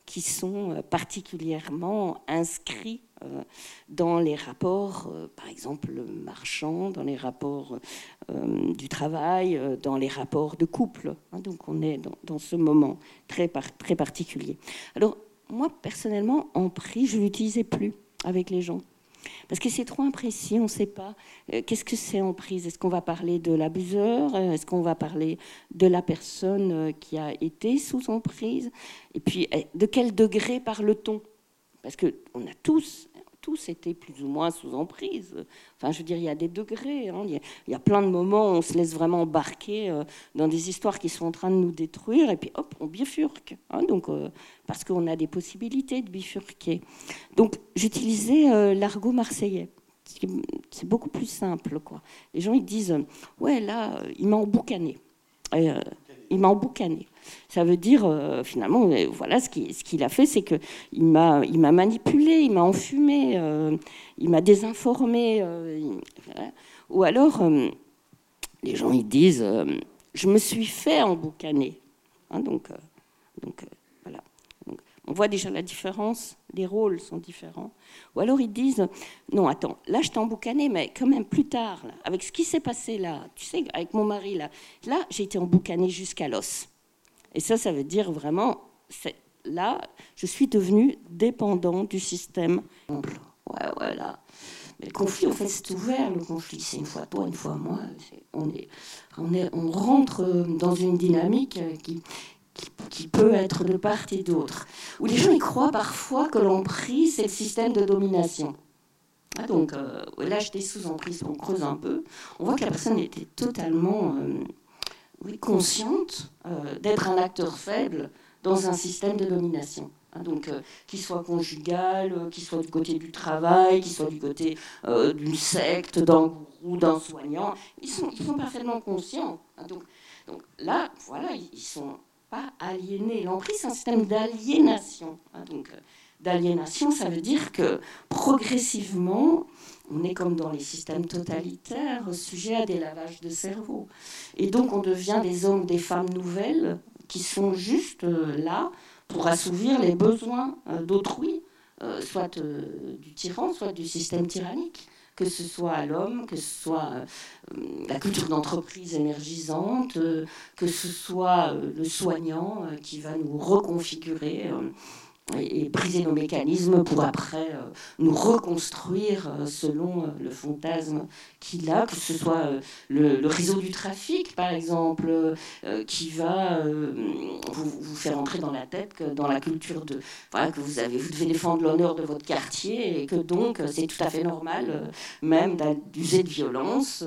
qui sont euh, particulièrement inscrits euh, dans les rapports, euh, par exemple marchands, dans les rapports du travail, dans les rapports de couple. Hein. donc on est dans, ce moment très, très particulier. Alors moi, personnellement, en prix, je ne l'utilisais plus avec les gens. Parce que c'est trop imprécis, on ne sait pas. Euh, qu'est-ce que c'est en prise? Est-ce qu'on va parler de l'abuseur? Euh, Est-ce qu'on va parler de la personne euh, qui a été sous emprise? Et puis, eh, de quel degré parle-t-on? Parce qu'on a tous tous plus ou moins sous emprise. Enfin, je veux dire, il y a des degrés. Hein. Il, y a, plein de moments où on se laisse vraiment embarquer euh, dans des histoires qui sont en train de nous détruire, et puis hop, on bifurque. Hein. donc, euh, parce qu'on a des possibilités de bifurquer. Donc, j'utilisais euh, l'argot marseillais. C'est beaucoup plus simple, quoi. Les gens, ils disent, ouais, là, il m'a emboucané. Il m'a emboucané. Ça veut dire, euh, finalement, euh, voilà, ce qu'il a fait, c'est qu'il m'a manipulé, il m'a enfumé, euh, il m'a désinformé. Ou alors, les gens, ils disent, je me suis fait emboucaner. Hein, donc, donc. On voit déjà la différence, les rôles sont différents. Ou alors ils disent, non, attends, là je t'ai emboucané, mais quand même plus tard, avec ce qui s'est passé là, tu sais, avec mon mari là, là j'ai été emboucané jusqu'à l'os. Et ça, ça veut dire vraiment, là, je suis devenue dépendant du système. Ouais, voilà. Mais le conflit, en fait, c'est ouvert. Le conflit, c'est une fois toi, une fois moi. on, est, on, est, on rentre dans une dynamique qui, qui, peut être de part et d'autre. Où les gens y croient parfois que l'emprise, c'est le système de domination. Ah, donc euh, là, j'étais sous emprise, on creuse un peu. On voit que la personne était totalement euh, oui, consciente euh, d'être un acteur faible dans un système de domination. Hein, donc, euh, qu'il soit conjugal, qu'il soit du côté du travail, qu'il soit du côté d'une secte, d'un gourou, d'un soignant, ils sont, ils sont parfaitement conscients. Hein, donc, donc, là, voilà, ils sont pas. L'emprise, c'est un système d'aliénation. Hein, donc, d'aliénation, ça veut dire que progressivement, on est comme dans les systèmes totalitaires, sujet à des lavages de cerveau. Et donc on devient des hommes, des femmes nouvelles qui sont juste euh, là pour assouvir les besoins euh, d'autrui, euh, soit du tyran, soit du système tyrannique que ce soit à l'homme, que ce soit la culture d'entreprise énergisante, que ce soit le soignant qui va nous reconfigurer et, briser nos mécanismes pour après euh, nous reconstruire euh, selon euh, le fantasme qu'il a, que ce soit le, réseau du trafic, par exemple, qui va vous, faire entrer dans la tête que dans la culture de voilà, que vous avez, vous devez défendre l'honneur de votre quartier et que donc c'est tout à fait normal même d'user de violence.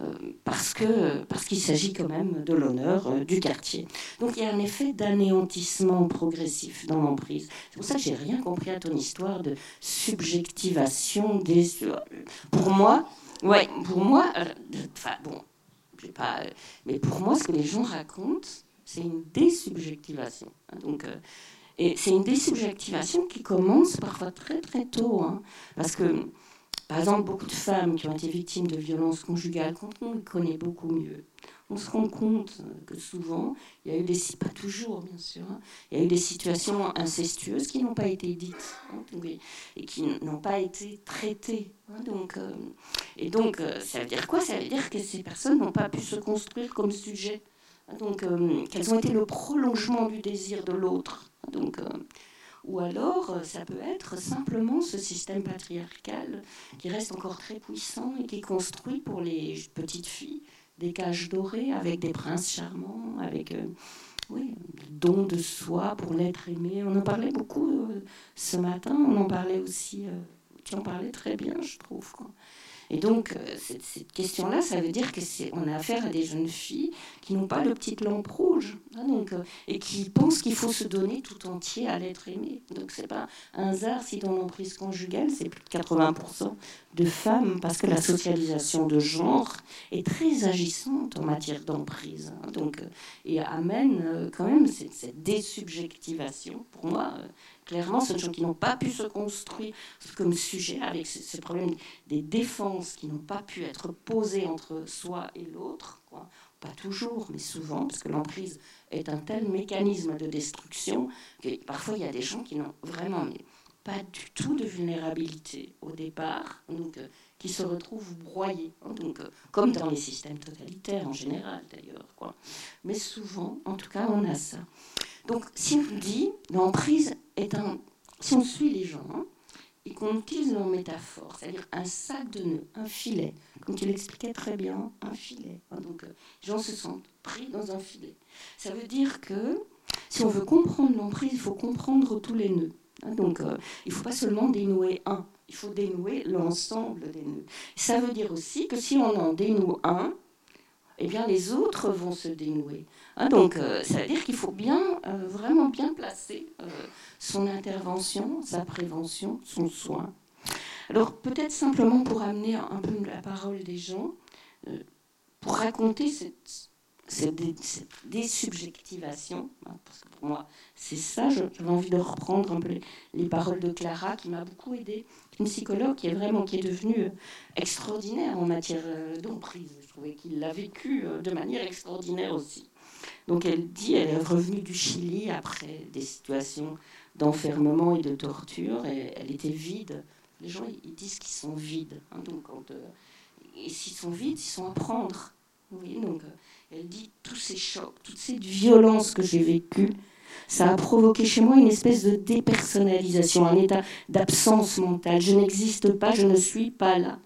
Euh, parce que parce qu'il s'agit quand même de l'honneur euh, du quartier. Donc il y a un effet d'anéantissement progressif dans l'emprise. C'est pour ça que j'ai rien compris à ton histoire de subjectivation des. Pour moi, ouais, pour moi, euh, enfin bon, pas, mais pour moi, ce que les gens racontent, c'est une désubjectivation. Hein, donc et c'est une désubjectivation qui commence parfois très très tôt, hein, parce que par exemple, beaucoup de femmes qui ont été victimes de violences conjugales, quand on les connaît beaucoup mieux, on se rend compte que souvent, il y a eu des, pas toujours bien sûr, hein, il y a eu des situations incestueuses qui n'ont pas été dites hein, et qui n'ont pas été traitées. Hein, donc, euh, et donc, euh, ça veut dire quoi? Ça veut dire que ces personnes n'ont pas pu se construire comme sujet. donc, euh, qu'elles ont été le prolongement du désir de l'autre. Donc, ou alors, euh, ça peut être simplement ce système patriarcal qui reste encore très puissant et qui construit pour les petites filles des cages dorées avec des princes charmants, avec euh, oui, don de soi pour l'être aimé. On en parlait beaucoup euh, ce matin, on en parlait aussi, tu en parlais très bien, je trouve. Et donc, euh, cette, question-là, ça veut dire qu'on a affaire à des jeunes filles qui n'ont pas de petite lampe rouge, hein, donc, euh, et qui pensent qu'il faut se donner tout entier à l'être aimé. Donc, c'est pas un hasard si dans l'emprise conjugale, c'est plus de 80% de femmes, parce que la socialisation de genre est très agissante en matière d'emprise. Hein, euh, et amène quand même cette désubjectivation, pour moi, Clairement, ce sont des gens qui n'ont pas pu se construire comme sujet avec ce, problème des défenses qui n'ont pas pu être posées entre soi et l'autre. Pas toujours, mais souvent, parce que l'emprise est un tel mécanisme de destruction que parfois il y a des gens qui n'ont vraiment pas du tout de vulnérabilité au départ, donc euh, qui se retrouvent broyés, hein, donc, euh, comme dans les systèmes totalitaires en général d'ailleurs. Mais souvent, en tout cas, on a ça. Donc, si on dit l'emprise est un. Si on suit les gens et qu'on utilise leur métaphore, c'est-à-dire un sac de nœuds, un filet, comme tu l'expliquais très bien, un filet. Hein, donc, euh, les gens se sentent pris dans un filet. Ça veut dire que si on veut comprendre l'emprise, il faut comprendre tous les nœuds. Hein, donc, euh, il ne faut pas seulement dénouer un, il faut dénouer l'ensemble des nœuds. Ça veut dire aussi que si on en dénoue un, eh bien les autres vont se dénouer. Hein, donc, euh, ça veut dire qu'il faut bien, euh, vraiment bien placer euh, son intervention, sa prévention, son soin. Alors, peut-être simplement pour amener un peu la parole des gens, pour raconter cette, désubjectivation, hein, parce que pour moi, c'est ça, j'avais envie de reprendre un peu les, paroles de Clara, qui m'a beaucoup aidée, une psychologue qui est vraiment, qui est devenue extraordinaire en matière d'emprise. Je trouvais qu'il l'a vécu de manière extraordinaire aussi. Donc elle dit, elle est revenue du Chili après des situations d'enfermement et de torture, et elle était vide. Les gens, ils disent qu'ils sont vides. Hein, donc euh, et s'ils sont vides, ils sont à prendre. Euh, elle dit, tous ces chocs, toutes ces violences que j'ai vécues, ça a provoqué chez moi une espèce de dépersonnalisation, un état d'absence mentale. Je n'existe pas, je ne suis pas là.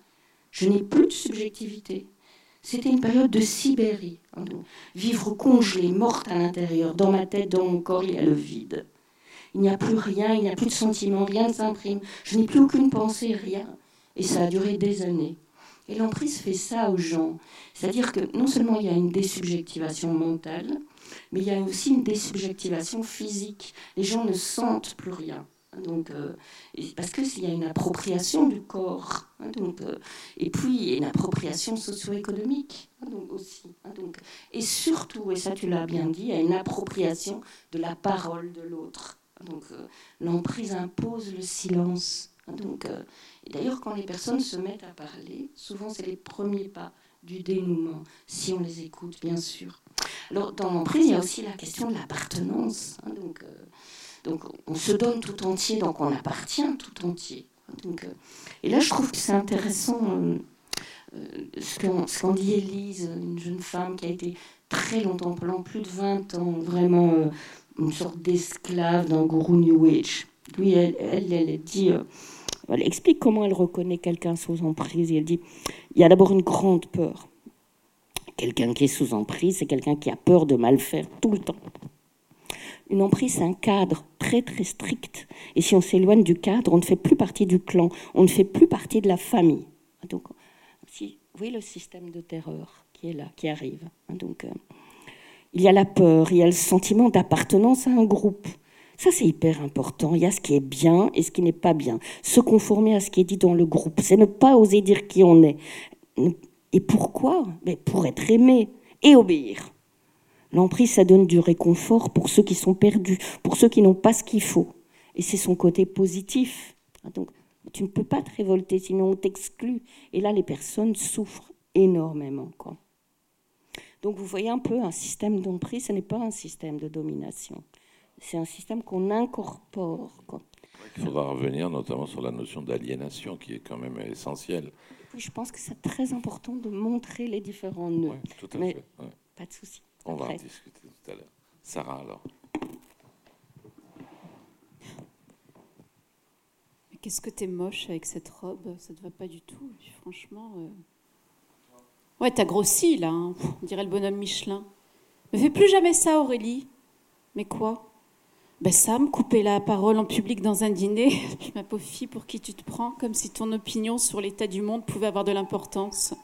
Je n'ai plus de subjectivité. C'était une période de Sibérie. Vivre congelé, morte à l'intérieur. Dans ma tête, dans mon corps, il y a le vide. Il n'y a plus rien, il n'y a plus de sentiments, rien ne s'imprime. Je n'ai plus aucune pensée, rien. Et ça a duré des années. Et l'emprise fait ça aux gens. C'est-à-dire que non seulement il y a une désubjectivation mentale, mais il y a aussi une désubjectivation physique. Les gens ne sentent plus rien. Donc, euh, parce qu'il y a une appropriation du corps. Hein, donc, euh, et puis, une appropriation socio-économique hein, donc aussi. Hein, et surtout, et ça tu l'as bien dit, il y a une appropriation de la parole de l'autre. Donc, euh, l'emprise impose le silence. Donc, et d'ailleurs, quand les personnes se mettent à parler, souvent c'est les premiers pas du dénouement, si on les écoute, bien sûr. Alors, dans l'emprise, il y a aussi la question de l'appartenance. donc, donc on se donne tout entier, donc on appartient tout entier. Euh, et là, je trouve que c'est intéressant euh, euh, ce qu'en dit Élise, une jeune femme qui a été très longtemps, pendant plus de 20 ans, vraiment une sorte d'esclave d'un gourou New Age. Lui, elle, elle, dit, euh, elle explique comment elle reconnaît quelqu'un sous emprise. elle dit, il y a d'abord une grande peur. Quelqu'un qui est sous emprise, c'est quelqu'un qui a peur de mal faire tout le temps. Une emprise, c'est un cadre très très strict. Et si on s'éloigne du cadre, on ne fait plus partie du clan, on ne fait plus partie de la famille. Donc, vous voyez le système de terreur qui est là, qui arrive. Donc, euh, il y a la peur, il y a le sentiment d'appartenance à un groupe. Ça, c'est hyper important. Il y a ce qui est bien et ce qui n'est pas bien. Se conformer à ce qui est dit dans le groupe, c'est ne pas oser dire qui on est. Et pourquoi? Mais Pour être aimé et obéir. L'emprise, ça donne du réconfort pour ceux qui sont perdus, pour ceux qui n'ont pas ce qu'il faut. Et c'est son côté positif. Donc, tu ne peux pas te révolter, sinon on t'exclut. Et là, les personnes souffrent énormément. Donc, vous voyez un peu, un système d'emprise, ce n'est pas un système de domination. C'est un système qu'on incorpore. Quoi. Il faudra revenir notamment sur la notion d'aliénation, qui est quand même essentielle. je pense que c'est très important de montrer les différents nœuds. Oui, tout à fait. Pas de souci. On va en discuter tout à l'heure. Sarah, alors. Qu'est-ce que t'es moche avec cette robe? Ça te va pas du tout. franchement. Euh... Ouais, t'as grossi là, hein. on dirait le bonhomme Michelin. Ne fais plus jamais ça, Aurélie. Mais quoi? Ben ça, me couper la parole en public dans un dîner. Ma pauvre fille, pour qui tu te prends Comme si ton opinion sur l'état du monde pouvait avoir de l'importance.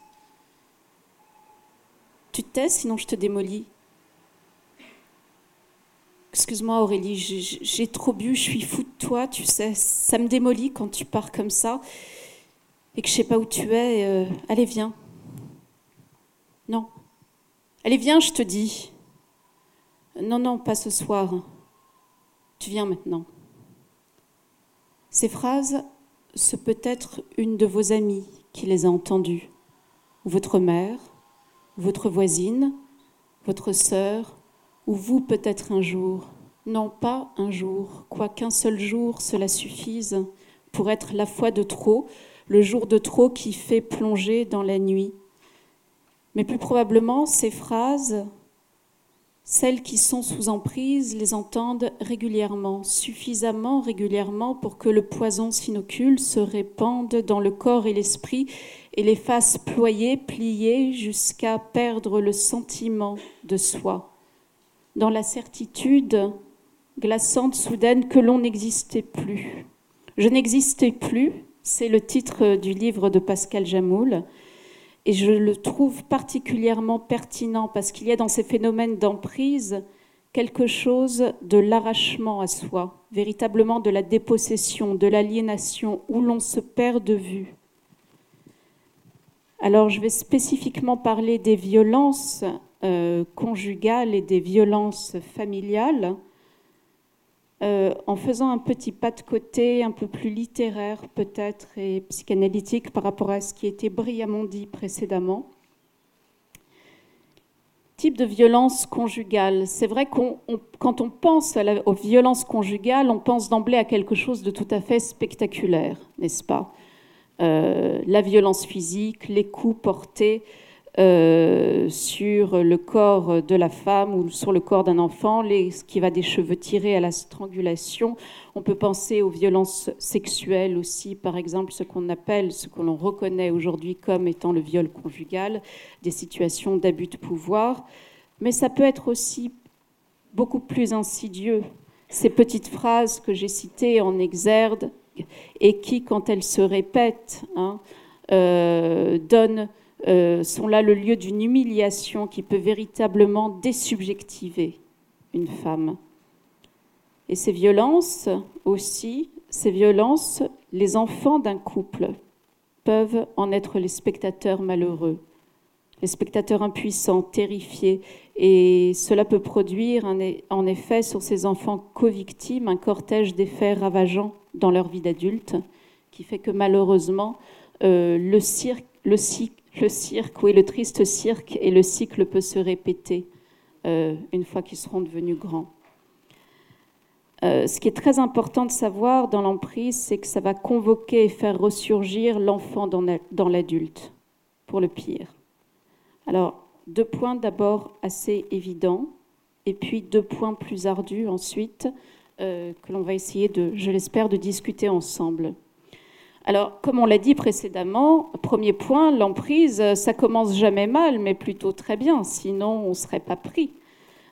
Tu te tais, sinon je te démolis. Excuse-moi Aurélie, j'ai trop bu, je suis fou de toi, tu sais, ça me démolit quand tu pars comme ça et que je sais pas où tu es. Euh, allez, viens. Non. Allez, viens, je te dis. Non, non, pas ce soir. Tu viens maintenant. Ces phrases, ce peut être une de vos amies qui les a entendues, ou votre mère, votre voisine, votre sœur, ou vous peut-être un jour. Non, pas un jour, quoiqu'un seul jour cela suffise pour être la foi de trop, le jour de trop qui fait plonger dans la nuit. Mais plus probablement, ces phrases, celles qui sont sous emprise, les entendent régulièrement, suffisamment régulièrement pour que le poison s'inocule, se répande dans le corps et l'esprit et les fasse ployer, plier jusqu'à perdre le sentiment de soi dans la certitude glaçante, soudaine, que l'on n'existait plus. Je n'existais plus, c'est le titre du livre de Pascal Jamoul, et je le trouve particulièrement pertinent parce qu'il y a dans ces phénomènes d'emprise quelque chose de l'arrachement à soi, véritablement de la dépossession, de l'aliénation, où l'on se perd de vue. Alors je vais spécifiquement parler des violences euh, conjugales et des violences familiales, euh, en faisant un petit pas de côté, un peu plus littéraire peut-être et psychanalytique par rapport à ce qui était brillamment dit précédemment. Type de violence conjugale. C'est vrai qu'on quand on pense aux violences conjugales, on pense d'emblée à quelque chose de tout à fait spectaculaire, n'est-ce pas? Euh, La violence physique, les coups portés euh, sur le corps de la femme ou sur le corps d'un enfant, ce qui va des cheveux tirés à la strangulation. On peut penser aux violences sexuelles aussi, par exemple, ce qu'on appelle, ce que l'on reconnaît aujourd'hui comme étant le viol conjugal, des situations d'abus de pouvoir. Mais ça peut être aussi beaucoup plus insidieux. Ces petites phrases que j'ai citées en exergue et qui, quand elles se répètent, hein, euh, donnent euh, sont là le lieu d'une humiliation qui peut véritablement désubjectiver une femme. Et ces violences aussi, ces violences, les enfants d'un couple peuvent en être les spectateurs malheureux, les spectateurs impuissants, terrifiés, et cela peut produire en effet sur ces enfants co-victimes un cortège d'effets ravageants dans leur vie d'adulte, qui fait que malheureusement euh, le, cirque, le, cycle le cirque, oui, le triste cirque, et le cycle peut se répéter euh, une fois qu'ils seront devenus grands. Euh, ce qui est très important de savoir dans l'emprise, c'est que ça va convoquer et faire ressurgir l'enfant dans l'adulte, pour le pire. Alors, deux points d'abord assez évidents. et puis deux points plus ardus ensuite, euh, que l'on va essayer de, je l'espère, de discuter ensemble. Alors, comme on l'a dit précédemment, premier point, l'emprise, ça commence jamais mal, mais plutôt très bien, sinon on ne serait pas pris.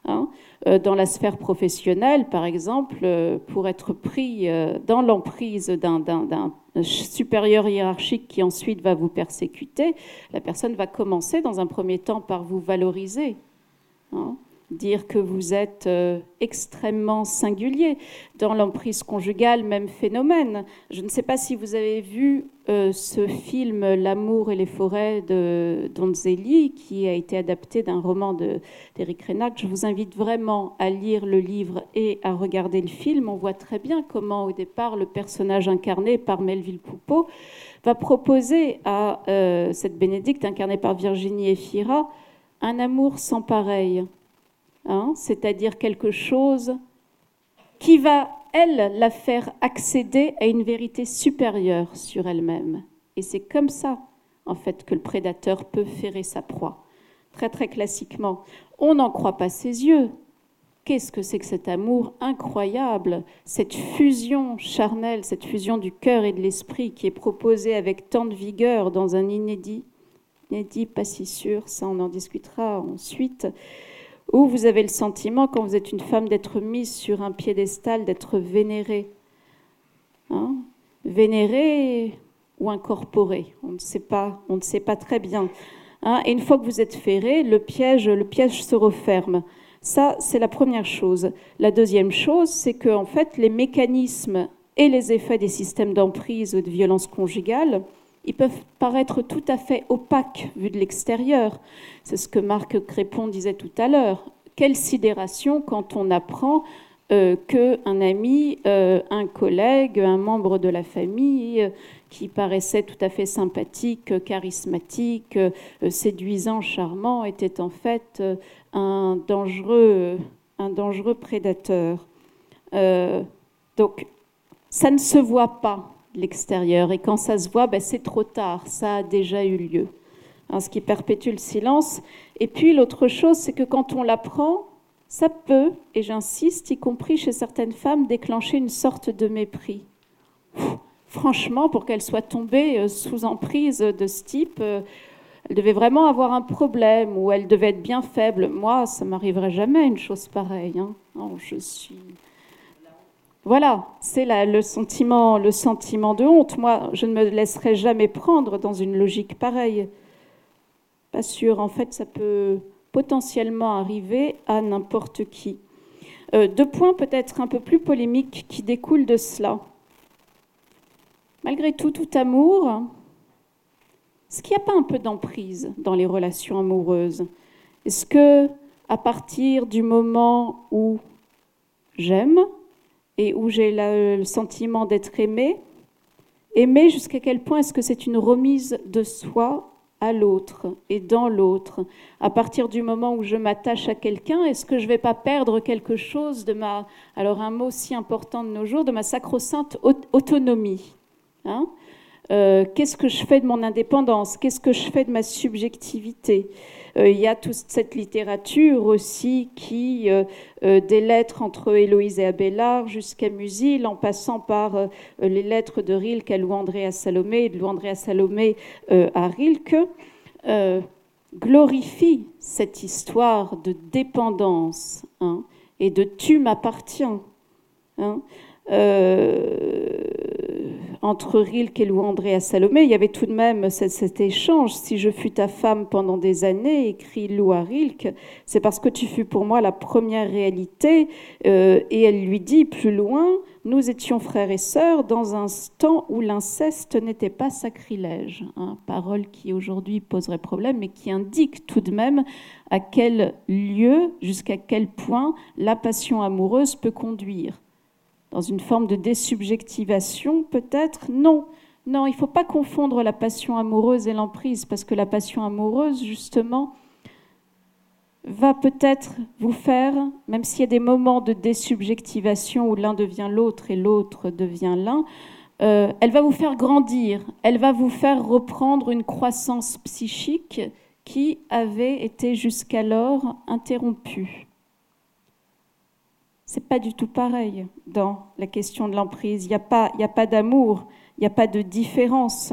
Hein. Euh, dans la sphère professionnelle, par exemple, euh, pour être pris dans l'emprise d'un supérieur hiérarchique qui ensuite va vous persécuter, la personne va commencer dans un premier temps par vous valoriser. Hein dire que vous êtes euh, extrêmement singulier. Dans l'emprise conjugale, même phénomène. Je ne sais pas si vous avez vu euh, ce film L'amour et les forêts de Donzelli, qui a été adapté d'un roman d'Éric Renac. Je vous invite vraiment à lire le livre et à regarder le film. On voit très bien comment, au départ, le personnage incarné par Melville Poupeau va proposer à euh, cette Bénédicte, incarnée par Virginie Efira, un amour sans pareil Hein, c'est-à-dire quelque chose qui va, elle, la faire accéder à une vérité supérieure sur elle-même. Et c'est comme ça, en fait, que le prédateur peut ferrer sa proie. Très, très classiquement. On n'en croit pas ses yeux. Qu'est-ce que c'est que cet amour incroyable, cette fusion charnelle, cette fusion du cœur et de l'esprit qui est proposée avec tant de vigueur dans un inédit, inédit pas si sûr, ça on en discutera ensuite, ou vous avez le sentiment, quand vous êtes une femme, d'être mise sur un piédestal, d'être vénérée. Hein vénérée ou incorporée, on ne sait pas, on ne sait pas très bien. Hein et une fois que vous êtes ferré, le piège, le piège se referme. Ça, c'est la première chose. La deuxième chose, c'est que en fait, les mécanismes et les effets des systèmes d'emprise ou de violence conjugale ils peuvent paraître tout à fait opaques vus de l'extérieur. C'est ce que Marc Crépon disait tout à l'heure. Quelle sidération quand on apprend euh, qu'un ami, euh, un collègue, un membre de la famille euh, qui paraissait tout à fait sympathique, charismatique, séduisant, charmant, était en fait un dangereux, un dangereux prédateur. donc, ça ne se voit pas l'extérieur. Et quand ça se voit, ben, c'est trop tard, ça a déjà eu lieu. Hein, ce qui perpétue le silence. Et puis l'autre chose, c'est que quand on l'apprend, ça peut, et j'insiste, y compris chez certaines femmes, déclencher une sorte de mépris. franchement, pour qu'elle soit tombée euh, sous emprise de ce type, euh, elle devait vraiment avoir un problème ou elle devait être bien faible. Moi, ça m'arriverait jamais une chose pareille. Hein. Non, je suis voilà, c'est le sentiment, le sentiment de honte. Moi, je ne me laisserai jamais prendre dans une logique pareille. Pas sûr. En fait, ça peut potentiellement arriver à n'importe qui. Euh, deux points peut-être un peu plus polémiques qui découlent de cela. Malgré tout, tout amour, est-ce qu'il n'y a pas un peu d'emprise dans les relations amoureuses? Est-ce que, à partir du moment où j'aime, et où j'ai le sentiment d'être aimé. Aimer jusqu'à quel point est-ce que c'est une remise de soi à l'autre et dans l'autre? À partir du moment où je m'attache à quelqu'un, est-ce que je ne vais pas perdre quelque chose de ma, alors un mot si important de nos jours, de ma sacro-sainte autonomie hein? Euh, Qu'est-ce que je fais de mon indépendance? Qu'est-ce que je fais de ma subjectivité? Euh, il y a toute cette littérature aussi qui, euh, des lettres entre Héloïse et Abélard jusqu'à Musil, en passant par les lettres de Rilke à Louis-André à Salomé et de Louis-André à Salomé à Rilke, glorifie cette histoire de dépendance hein, et de tu m'appartiens. Hein entre Rilke et Louis-André à Salomé, il y avait tout de même cet, échange. Si je fus ta femme pendant des années, écrit Lou à Rilke, c'est parce que tu fus pour moi la première réalité. Euh, et elle lui dit plus loin, nous étions frères et sœurs dans un temps où l'inceste n'était pas sacrilège. Hein, parole qui aujourd'hui poserait problème, mais qui indique tout de même à quel lieu, jusqu'à quel point la passion amoureuse peut conduire dans une forme de désubjectivation peut-être? Non, non, il ne faut pas confondre la passion amoureuse et l'emprise, parce que la passion amoureuse, justement, va peut-être vous faire, même s'il y a des moments de désubjectivation où l'un devient l'autre et l'autre devient l'un, euh, elle va vous faire grandir, elle va vous faire reprendre une croissance psychique qui avait été jusqu'alors interrompue. C'est pas du tout pareil dans la question de l'emprise. Il n'y a pas, a pas d'amour, il n'y a pas de différence.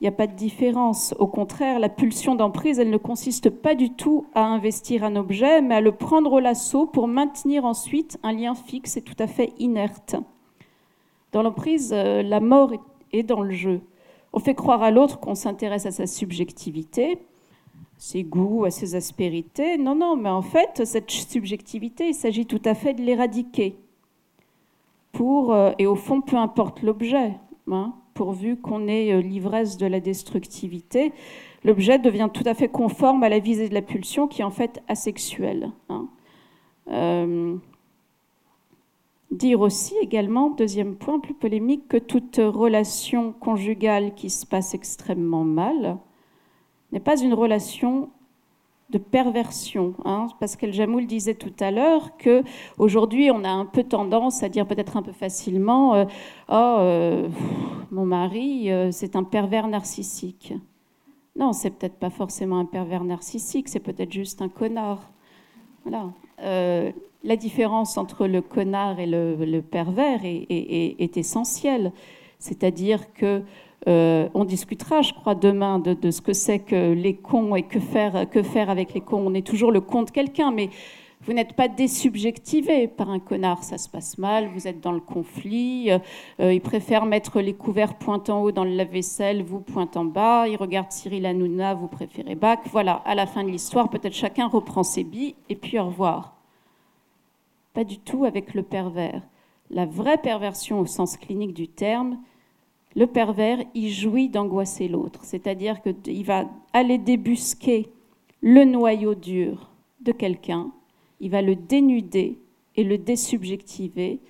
Il n'y a pas de différence. Au contraire, la pulsion d'emprise, elle ne consiste pas du tout à investir un objet, mais à le prendre au lasso pour maintenir ensuite un lien fixe et tout à fait inerte. Dans l'emprise, euh, la mort est dans le jeu. On fait croire à l'autre qu'on s'intéresse à sa subjectivité, ses goûts, à ses aspérités. Non, non, mais en fait, cette subjectivité, il s'agit tout à fait de l'éradiquer. Pour, euh, et au fond, peu importe l'objet. Hein pourvu qu'on ait euh, l'ivresse de la destructivité, l'objet devient tout à fait conforme à la visée de la pulsion qui est en fait asexuelle. Hein. Euh, dire aussi également, deuxième point plus polémique, que toute relation conjugale qui se passe extrêmement mal n'est pas une relation de perversion. Hein. Pascal Jamoul disait tout à l'heure que aujourd'hui on a un peu tendance à dire peut-être un peu facilement euh, oh euh, mon mari euh, c'est un pervers narcissique. Non, c'est peut-être pas forcément un pervers narcissique, c'est peut-être juste un connard. Voilà. la différence entre le connard et le, pervers est, est essentielle. C'est-à-dire que euh, on discutera, je crois, demain de, ce que c'est que les cons et que faire, que faire avec les cons. On est toujours le con de quelqu'un, mais vous n'êtes pas désubjectivé par un connard, ça se passe mal, vous êtes dans le conflit, euh, il préfère mettre les couverts pointant haut dans le lave-vaisselle, vous pointant bas, il regarde Cyril Hanouna, vous préférez Bach. Voilà, à la fin de l'histoire, peut-être chacun reprend ses billes et puis au revoir. Pas du tout avec le pervers. La vraie perversion au sens clinique du terme, le pervers, il jouit d'angoisser l'autre. C'est-à-dire qu'il va aller débusquer le noyau dur de quelqu'un, il va le dénuder et le désubjectiver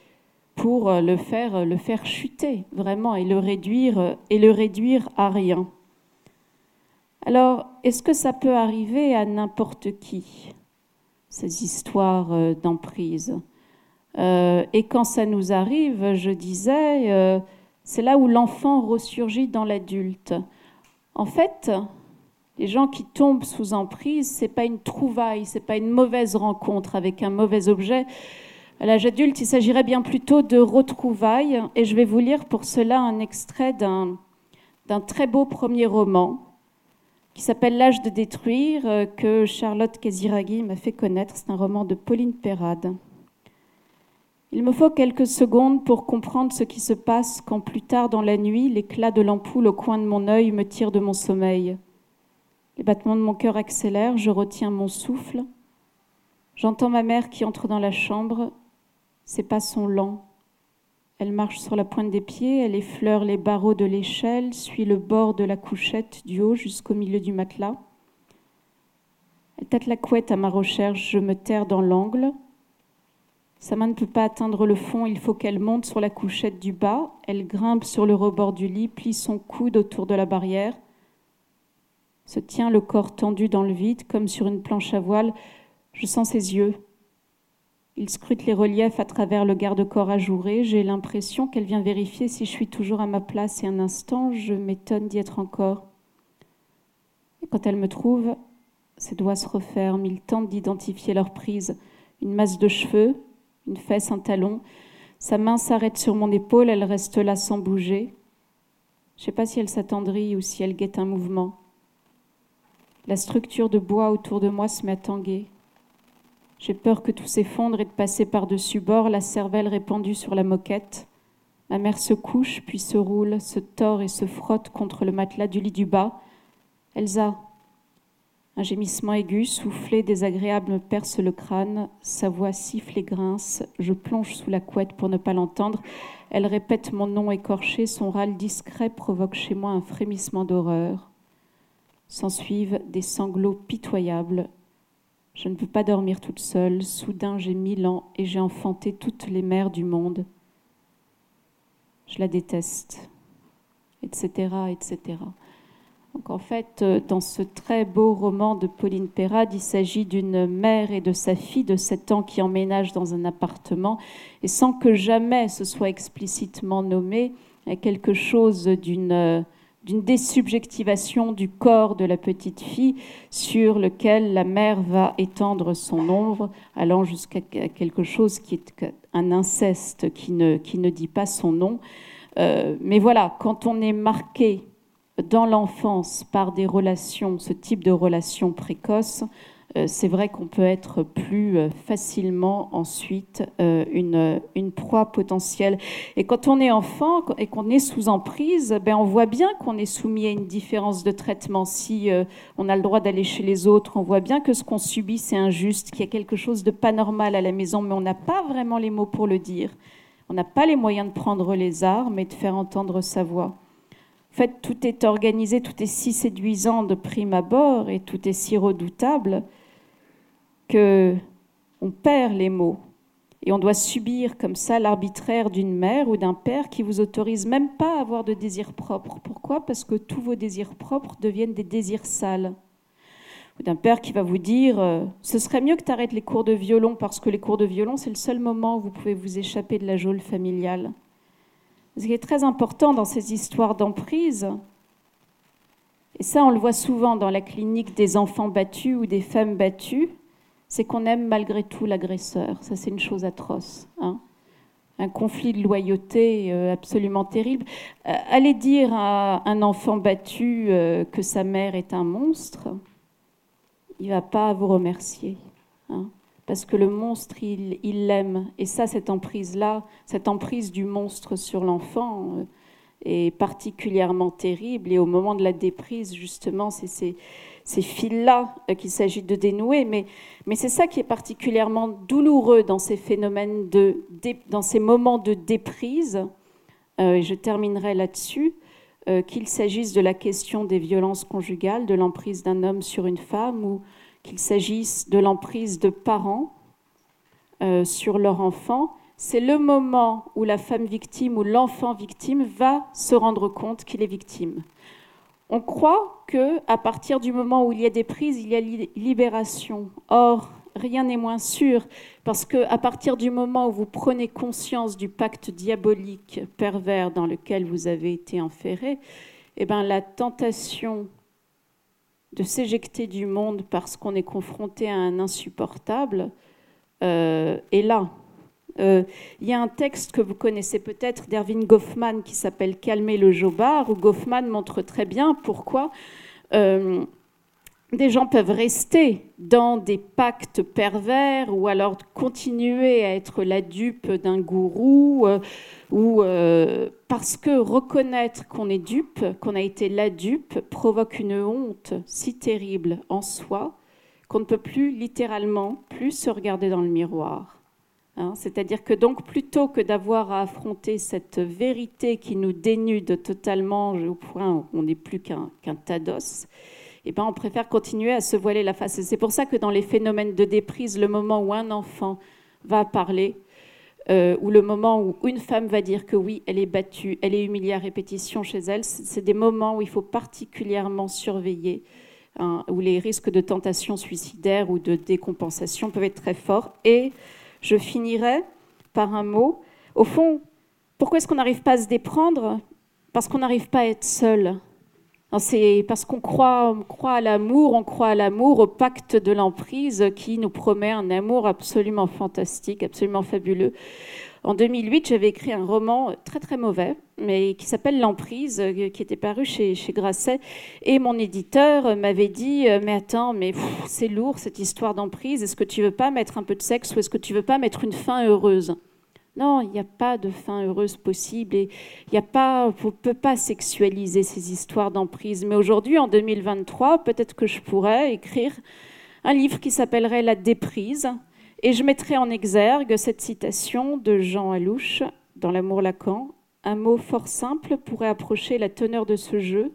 pour euh, le faire, euh, le faire chuter vraiment et le réduire, euh, et le réduire à rien. Alors, est-ce que ça peut arriver à n'importe qui, ces histoires d'emprise? Et quand ça nous arrive, je disais, c'est là où l'enfant ressurgit dans l'adulte. En fait, les gens qui tombent sous emprise, c'est pas une trouvaille, c'est pas une mauvaise rencontre avec un mauvais objet. À l'âge adulte, il s'agirait bien plutôt de retrouvailles. Et je vais vous lire pour cela un extrait d'un, très beau premier roman qui s'appelle L'âge de détruire, euh, que Charlotte Kesiragi m'a fait connaître. C'est un roman de Pauline Perrade. Il me faut quelques secondes pour comprendre ce qui se passe quand plus tard dans la nuit, l'éclat de l'ampoule au coin de mon œil me tire de mon sommeil. Les battements de mon cœur accélèrent, je retiens mon souffle. J'entends ma mère qui entre dans la chambre. Ses pas sont lents. Elle marche sur la pointe des pieds, elle effleure les barreaux de l'échelle, suit le bord de la couchette du haut jusqu'au milieu du matelas. Elle tâte la couette à ma recherche, je me terre dans l'angle. Sa main ne peut pas atteindre le fond, il faut qu'elle monte sur la couchette du bas. Elle grimpe sur le rebord du lit, plie son coude autour de la barrière, se tient le corps tendu dans le vide, comme sur une planche à voile. Je sens ses yeux. Il scrute les reliefs à travers le garde-corps ajouré. J'ai l'impression qu'elle vient vérifier si je suis toujours à ma place et un instant, je m'étonne d'y être encore. Quand elle me trouve, ses doigts se referment. Il tente d'identifier leur prise. Une masse de cheveux, une fesse, un talon. Sa main s'arrête sur mon épaule, elle reste là sans bouger. Je ne sais pas si elle s'attendrit ou si elle guette un mouvement. La structure de bois autour de moi se met à tanguer. J'ai peur que tout s'effondre et de passer par-dessus bord, la cervelle répandue sur la moquette. Ma mère se couche, puis se roule, se tord et se frotte contre le matelas du lit du bas. Elsa, un gémissement aigu, soufflé, désagréable me perce le crâne. Sa voix siffle et grince. Je plonge sous la couette pour ne pas l'entendre. Elle répète mon nom écorché. Son râle discret provoque chez moi un frémissement d'horreur. S'ensuivent des sanglots pitoyables. Je ne peux pas dormir toute seule. Soudain, j'ai mille ans et j'ai enfanté toutes les mères du monde. Je la déteste, etc., etc. Donc en fait, euh, dans ce très beau roman de Pauline Perrade, il s'agit d'une mère et de sa fille de 7 ans qui emménagent dans un appartement et sans que jamais ce soit explicitement nommé, il y a quelque chose d'une d'une désubjectivation du corps de la petite fille sur lequel la mère va étendre son ombre, allant jusqu'à quelque chose qui est un inceste qui ne, qui ne dit pas son nom. Euh, mais voilà, quand on est marqué dans l'enfance par des relations, ce type de relations précoces, euh, c'est vrai qu'on peut être plus euh, facilement ensuite euh, une, une, proie potentielle. Et quand on est enfant et qu'on est sous emprise, ben on voit bien qu'on est soumis à une différence de traitement. Si on a le droit d'aller chez les autres, on voit bien que ce qu'on subit, c'est injuste, qu'il y a quelque chose de pas normal à la maison, mais on n'a pas vraiment les mots pour le dire. On n'a pas les moyens de prendre les armes et de faire entendre sa voix. Fait, tout est organisé, tout est si séduisant de prime abord et tout est si redoutable que on perd les mots et on doit subir comme ça l'arbitraire d'une mère ou d'un père qui vous autorise même pas à avoir de désirs propres. Pourquoi? Parce que tous vos désirs propres deviennent des désirs sales. Ou d'un père qui va vous dire euh, ce serait mieux que tu arrêtes les cours de violon parce que les cours de violon c'est le seul moment où vous pouvez vous échapper de la geôle familiale. Ce qui est très important dans ces histoires d'emprise, et ça on le voit souvent dans la clinique des enfants battus ou des femmes battues, c'est qu'on aime malgré tout l'agresseur. Ça, c'est une chose atroce. Hein. un conflit de loyauté euh, absolument terrible. Euh, allez dire à un enfant battu euh, que sa mère est un monstre, il va pas vous remercier. Hein. Parce que le monstre, il l'aime. Et ça, cette emprise-là, cette emprise du monstre sur l'enfant est particulièrement terrible. Et au moment de la déprise, justement, c'est ces fils-là euh, qu'il s'agit de dénouer. Mais, c'est ça qui est particulièrement douloureux dans ces phénomènes, de, dans ces moments de déprise. Euh, et je terminerai là-dessus. Euh, qu'il s'agisse de la question des violences conjugales, de l'emprise d'un homme sur une femme, ou qu'il s'agisse de l'emprise de parents sur leur enfant, c'est le moment où la femme victime ou l'enfant victime va se rendre compte qu'il est victime. On croit que à partir du moment où il y a des prises, il y a libération. Or, rien n'est moins sûr, parce que à partir du moment où vous prenez conscience du pacte diabolique pervers dans lequel vous avez été enferré, eh ben, la tentation de s'éjecter du monde parce qu'on est confronté à un insupportable euh, est là. Euh, il y a un texte que vous connaissez peut-être d'Erwin Goffman qui s'appelle Calmer le jobard, où Goffman montre très bien pourquoi euh, des gens peuvent rester dans des pactes pervers ou alors continuer à être la dupe d'un gourou euh, ou parce que reconnaître qu'on est dupe, qu'on a été la dupe, provoque une honte si terrible en soi qu'on ne peut plus littéralement plus se regarder dans le miroir. Hein, c'est-à-dire que donc plutôt que d'avoir à affronter cette vérité qui nous dénude totalement au point où on n'est plus qu'un tas d'os, eh ben on préfère continuer à se voiler la face. C'est pour ça que dans les phénomènes de déprise, le moment où un enfant va parler, euh, ou le moment où une femme va dire que oui, elle est battue, elle est humiliée à répétition chez elle, c'est des moments où il faut particulièrement surveiller, hein, où les risques de tentation suicidaire ou de décompensation peuvent être très forts. Et je finirai par un mot. Au fond, pourquoi est-ce qu'on n'arrive pas à se déprendre? Parce qu'on n'arrive pas à être seul. C'est parce qu'on croit, à l'amour, on croit à l'amour, au pacte de l'emprise qui nous promet un amour absolument fantastique, absolument fabuleux. En 2008, j'avais écrit un roman très très mauvais, mais qui s'appelle L'emprise, euh, qui était paru chez, Grasset. Et mon éditeur m'avait dit euh, Mais attends, mais c'est lourd cette histoire d'emprise. Est-ce que tu veux pas mettre un peu de sexe ou est-ce que tu veux pas mettre une fin heureuse? Non, il n'y a pas de fin heureuse possible et il a pas, on ne peut pas sexualiser ces histoires d'emprise. Mais aujourd'hui, en 2023, peut-être que je pourrais écrire un livre qui s'appellerait La déprise, et je mettrai en exergue cette citation de Jean Alouche dans L'amour Lacan. Un mot fort simple pourrait approcher la teneur de ce jeu.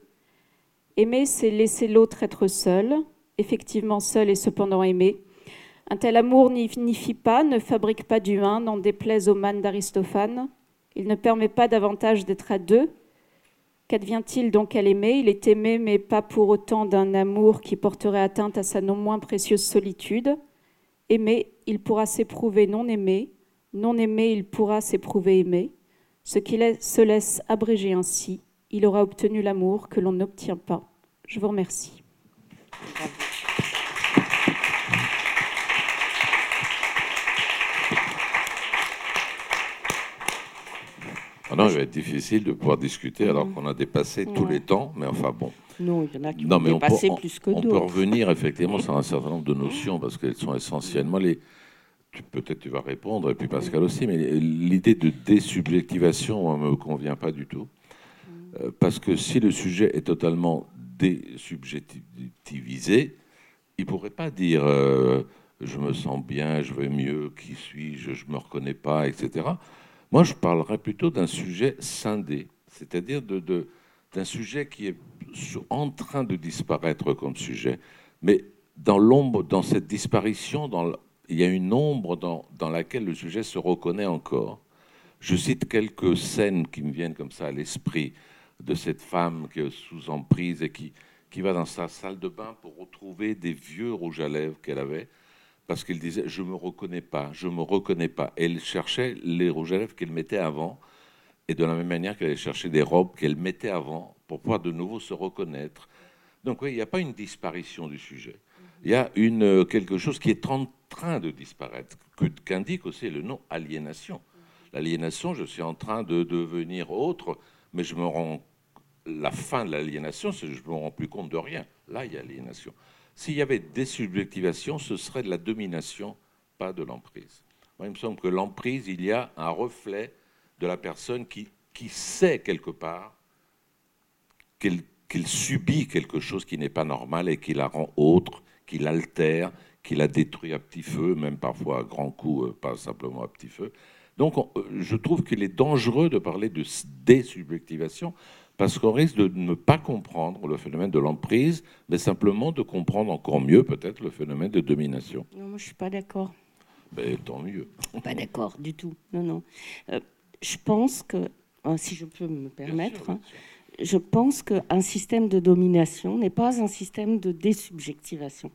Aimer, c'est laisser l'autre être seul, effectivement seul et cependant aimé. Un tel amour n'ignifie pas, ne fabrique pas du un, n'en déplaise au man d'Aristophane. Il ne permet pas davantage d'être à deux. Qu'advient-il donc à l'aimer? Il est aimé, mais pas pour autant d'un amour qui porterait atteinte à sa non moins précieuse solitude. Aimé, il pourra s'éprouver non aimé, non aimé, il pourra s'éprouver aimé. Ce qui se laisse abréger ainsi il aura obtenu l'amour que l'on n'obtient pas. Je vous remercie. Ah non, il va être difficile de pouvoir discuter alors mm. qu'on a dépassé tous les temps, mais enfin bon. Non, il y en a qui ont dépassé plus que d'autres. On peut revenir effectivement sur un certain nombre de notions parce qu'elles sont essentiellement les. Peut-être tu vas répondre, et puis Pascal aussi, mais l'idée de désubjectivation ne me convient pas du tout. Euh, parce que si le sujet est totalement désubjectivisé, il ne pourrait pas dire euh, je me sens bien, je vais mieux, qui suis-je, je ne me reconnais pas, etc. Moi, je parlerais plutôt d'un sujet scindé, c'est-à-dire de, d'un sujet qui est en train de disparaître comme sujet. Mais dans l'ombre, dans cette disparition, il y a une ombre dans, dans, laquelle le sujet se reconnaît encore. Je cite quelques scènes qui me viennent comme ça à l'esprit de cette femme qui est sous emprise et qui, qui va dans sa salle de bain pour retrouver des vieux rouges à lèvres qu'elle avait parce qu'elle disait je me reconnais pas, je me reconnais pas. elle cherchait les rouges à lèvres qu'elle mettait avant, et de la même manière qu'elle allait chercher des robes qu'elle mettait avant pour pouvoir de nouveau se reconnaître. Donc oui, il n'y a pas une disparition du sujet. Il y a une, euh, quelque chose qui est en train de disparaître, qu'indique aussi le nom aliénation. L'aliénation, je suis en train de devenir autre, mais je me rends la fin de l'aliénation, c'est que je me rends plus compte de rien. Là, il y a aliénation. S'il y avait des subjectivations, ce serait de la domination, pas de l'emprise. Moi, il me semble que l'emprise, il y a un reflet de la personne qui, qui sait quelque part qu'elle subit quelque chose qui n'est pas normal et qui la rend autre, qui l'altère, qui la détruit à petit feu, même parfois à grand coup, euh, pas simplement à petit feu. Donc euh, je trouve qu'il est dangereux de parler de désubjectivation parce qu'on risque de ne pas comprendre le phénomène de l'emprise, mais simplement de comprendre encore mieux peut-être le phénomène de domination. Non, moi je suis pas d'accord. Ben, tant mieux. Pas d'accord du tout. Non, non. Euh, je pense que, euh, si je peux me permettre, hein, je pense qu'un système de domination n'est pas un système de désubjectivation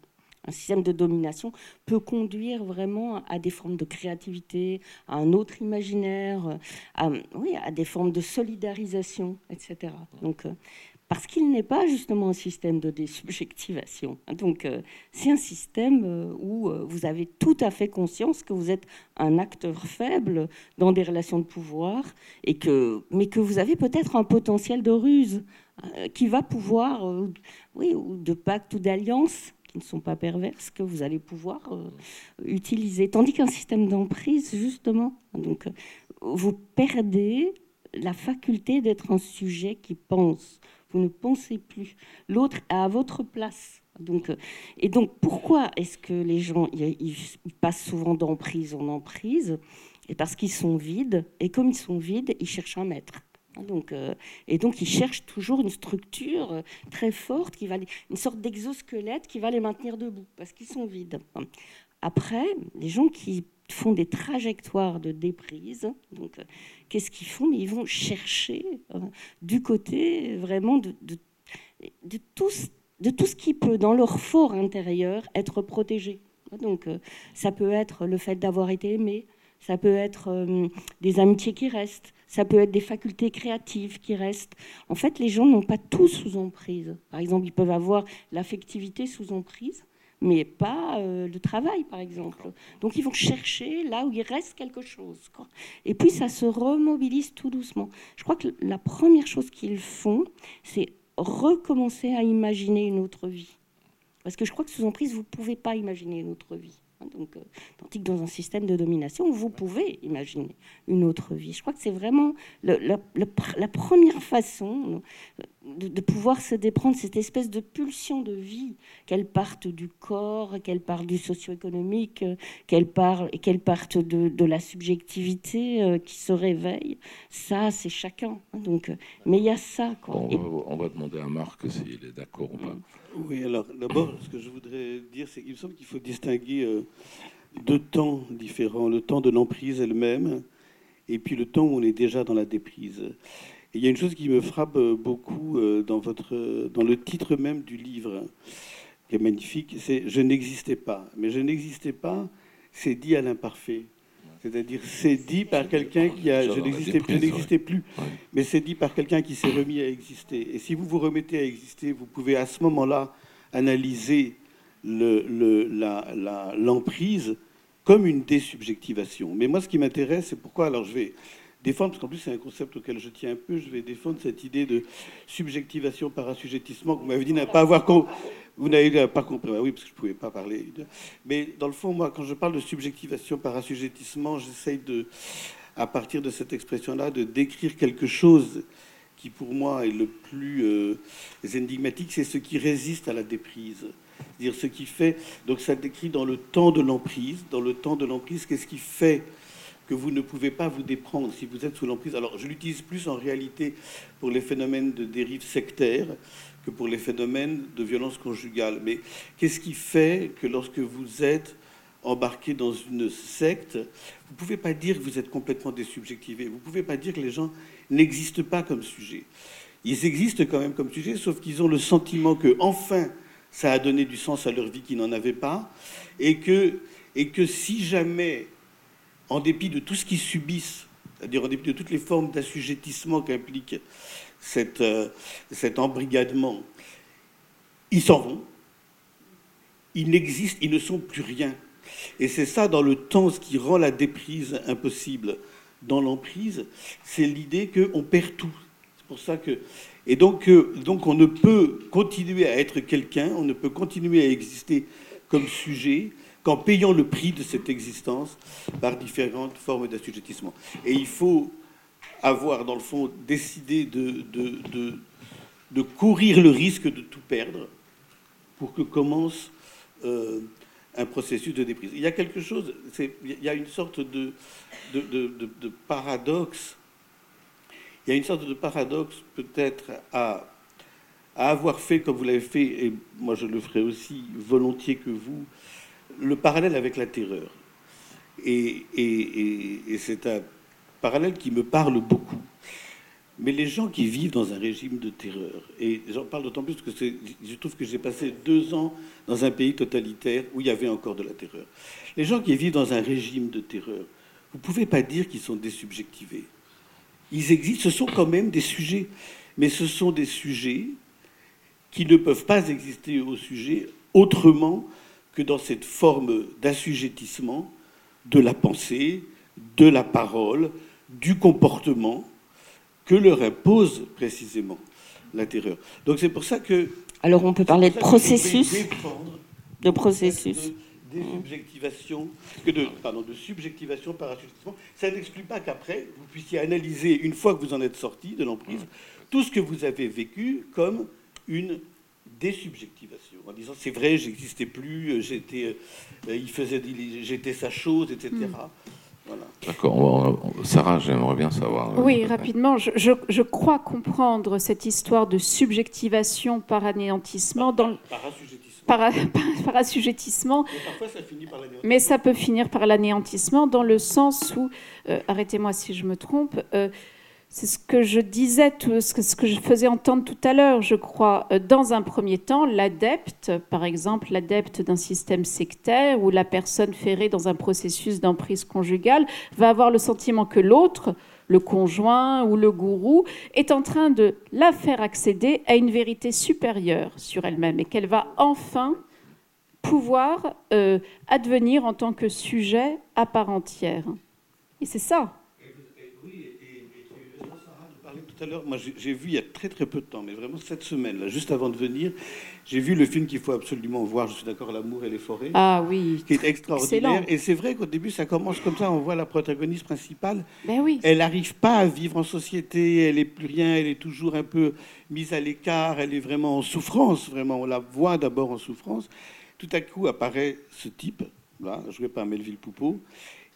un système de domination peut conduire vraiment à des formes de créativité, à un autre imaginaire, à, oui, à des formes de solidarisation, etc. Donc, euh, parce qu'il n'est pas justement un système de désubjectivation. Donc, euh, c'est un système euh, où vous avez tout à fait conscience que vous êtes un acteur faible dans des relations de pouvoir, et que, mais que vous avez peut-être un potentiel de ruse qui va pouvoir, oui, ou de pacte ou d'alliance, ne sont pas perverses que vous allez pouvoir euh, utiliser. Tandis qu'un système d'emprise, justement, donc, vous perdez la faculté d'être un sujet qui pense. Vous ne pensez plus. L'autre est à votre place. Donc, euh, et donc, pourquoi est-ce que les gens passent souvent d'emprise en emprise? Et Parce qu'ils sont vides. Et comme ils sont vides, ils cherchent un maître. Donc, euh, et donc, ils cherchent toujours une structure euh, très forte, qui va une sorte d'exosquelette qui va les maintenir debout, parce qu'ils sont vides. Après, les gens qui font des trajectoires de déprise, donc, euh, qu'est-ce qu'ils font? Ils vont chercher du côté vraiment de tout ce qui peut, dans leur fort intérieur, être protégé. Donc, ça peut être le fait d'avoir été aimé, ça peut être des amitiés qui restent, ça peut être des facultés créatives qui restent. En fait, les gens n'ont pas tout sous emprise. Par exemple, ils peuvent avoir l'affectivité sous emprise, mais pas euh, le travail, par exemple. Donc, ils vont chercher là où il reste quelque chose. Et puis, ça se remobilise tout doucement. Je crois que la première chose qu'ils font, c'est recommencer à imaginer une autre vie. Parce que je crois que sous emprise, vous ne pouvez pas imaginer une autre vie. Hein, donc, euh, que dans un système de domination, vous pouvez imaginer une autre vie. Je crois que c'est vraiment la, première façon de, pouvoir se déprendre cette espèce de pulsion de vie, qu'elle parte du corps, qu'elle parte du socio-économique, qu'elle qu'elle parte de, la subjectivité euh, qui se réveille. Ça, c'est chacun. Hein, donc, euh, mais il y a ça. Quoi. on, va, demander à Marc s'il est d'accord ou pas. Oui, alors d'abord, ce que je voudrais dire, c'est qu'il me semble qu'il faut distinguer euh, deux temps différents. Le temps de l'emprise elle-même et puis le temps où on est déjà dans la déprise. Il y a une chose qui me frappe euh, beaucoup euh, dans, votre, dans le titre même du livre, qui est magnifique, c'est Je n'existais pas. Mais je n'existais pas, c'est dit à l'imparfait. C'est-à-dire, c'est dit par quelqu'un qui a. Je n'existais plus, mais c'est dit par quelqu'un qui s'est remis à exister. Et si vous vous remettez à exister, vous pouvez à ce moment-là analyser l'emprise le, comme une désubjectivation. Mais moi, ce qui m'intéresse, c'est pourquoi. Alors, je vais défendre, parce qu'en plus, c'est un concept auquel je tiens un peu. Je vais défendre cette idée de subjectivation par assujettissement que vous m'avez dit n'a pas avoir. Vous n'avez pas compris, bah oui, parce que je ne pouvais pas parler. Mais dans le fond, moi, quand je parle de subjectivation par assujettissement, j'essaye de, à partir de cette expression-là, de décrire quelque chose qui, pour moi, est le plus euh, énigmatique, c'est ce qui résiste à la déprise. C'est-à-dire ce qui fait. Donc, ça décrit dans le temps de l'emprise. Dans le temps de l'emprise, qu'est-ce qui fait que vous ne pouvez pas vous déprendre si vous êtes sous l'emprise. Alors, je l'utilise plus en réalité pour les phénomènes de dérive sectaire que pour les phénomènes de violence conjugale. Mais qu'est-ce qui fait que lorsque vous êtes embarqué dans une secte, vous ne pouvez pas dire que vous êtes complètement désubjectivé. Vous ne pouvez pas dire que les gens n'existent pas comme sujet. Ils existent quand même comme sujet, sauf qu'ils ont le sentiment que, enfin, ça a donné du sens à leur vie qu'ils n'en avaient pas, et que, et que si jamais en dépit de tout ce qu'ils subissent, c'est-à-dire en dépit de toutes les formes d'assujettissement qu'implique euh, cet embrigadement, ils s'en vont, ils n'existent, ils ne sont plus rien. Et c'est ça, dans le temps, ce qui rend la déprise impossible dans l'emprise, c'est l'idée qu'on perd tout. C'est pour ça que. Et donc, euh, donc, on ne peut continuer à être quelqu'un, on ne peut continuer à exister comme sujet qu'en payant le prix de cette existence par différentes formes d'assujettissement. Et il faut avoir, dans le fond, décidé de, courir le risque de tout perdre pour que commence euh, un processus de déprise. Il y a quelque chose, il y a une sorte de, de, paradoxe, il y a une sorte de paradoxe peut-être à, à avoir fait comme vous l'avez fait, et moi je le ferai aussi volontiers que vous, le parallèle avec la terreur. Et, c'est un parallèle qui me parle beaucoup. Mais les gens qui vivent dans un régime de terreur, et j'en parle d'autant plus que je trouve que j'ai passé deux ans dans un pays totalitaire où il y avait encore de la terreur. Les gens qui vivent dans un régime de terreur, vous ne pouvez pas dire qu'ils sont désubjectivés. Ils existent, ce sont quand même des sujets, mais ce sont des sujets qui ne peuvent pas exister au sujet autrement que dans cette forme d'assujettissement de la pensée, de la parole, du comportement que leur impose précisément la terreur. Donc c'est pour ça que... Alors on peut parler de processus De processus. De désubjectivation, que de, pardon, de subjectivation par assujettissement. Ça n'exclut pas qu'après, vous puissiez analyser, une fois que vous en êtes sorti de l'emprise, tout ce que vous avez vécu comme une désubjectivation, en disant c'est vrai, j'existais plus, euh, j'étais, euh, il faisait, j'étais sa chose, etc. Hmm. Voilà. D'accord. Sarah, j'aimerais bien savoir. Euh, oui, rapidement. Je, je, crois comprendre cette histoire de subjectivation par anéantissement. Par, dans, par assujettissement. Par, par, assujettissement. Mais parfois, ça finit par l'anéantissement. Mais ça peut finir par l'anéantissement dans le sens où, arrêtez-moi si je me trompe, c'est ce que je disais, ce que je faisais entendre tout à l'heure, je crois. Euh, dans un premier temps, l'adepte, par exemple, l'adepte d'un système sectaire ou la personne ferrée dans un processus d'emprise conjugale, va avoir le sentiment que l'autre, le conjoint ou le gourou, est en train de la faire accéder à une vérité supérieure sur elle-même et qu'elle va enfin pouvoir euh, advenir en tant que sujet à part entière. Et c'est ça tout à l'heure, moi j'ai vu il y a très très peu de temps, mais vraiment cette semaine, là, juste avant de venir, j'ai vu le film qu'il faut absolument voir, je suis d'accord, L'amour et les forêts. Ah oui. Qui est extraordinaire. Et c'est vrai qu'au début, ça commence comme ça, on voit la protagoniste principale. Ben oui. Elle n'arrive pas à vivre en société, elle n'est plus rien, elle est toujours un peu mise à l'écart, elle est vraiment en souffrance, vraiment. On la voit d'abord en souffrance. Tout à coup apparaît ce type, là, joué par Melville Poupeau,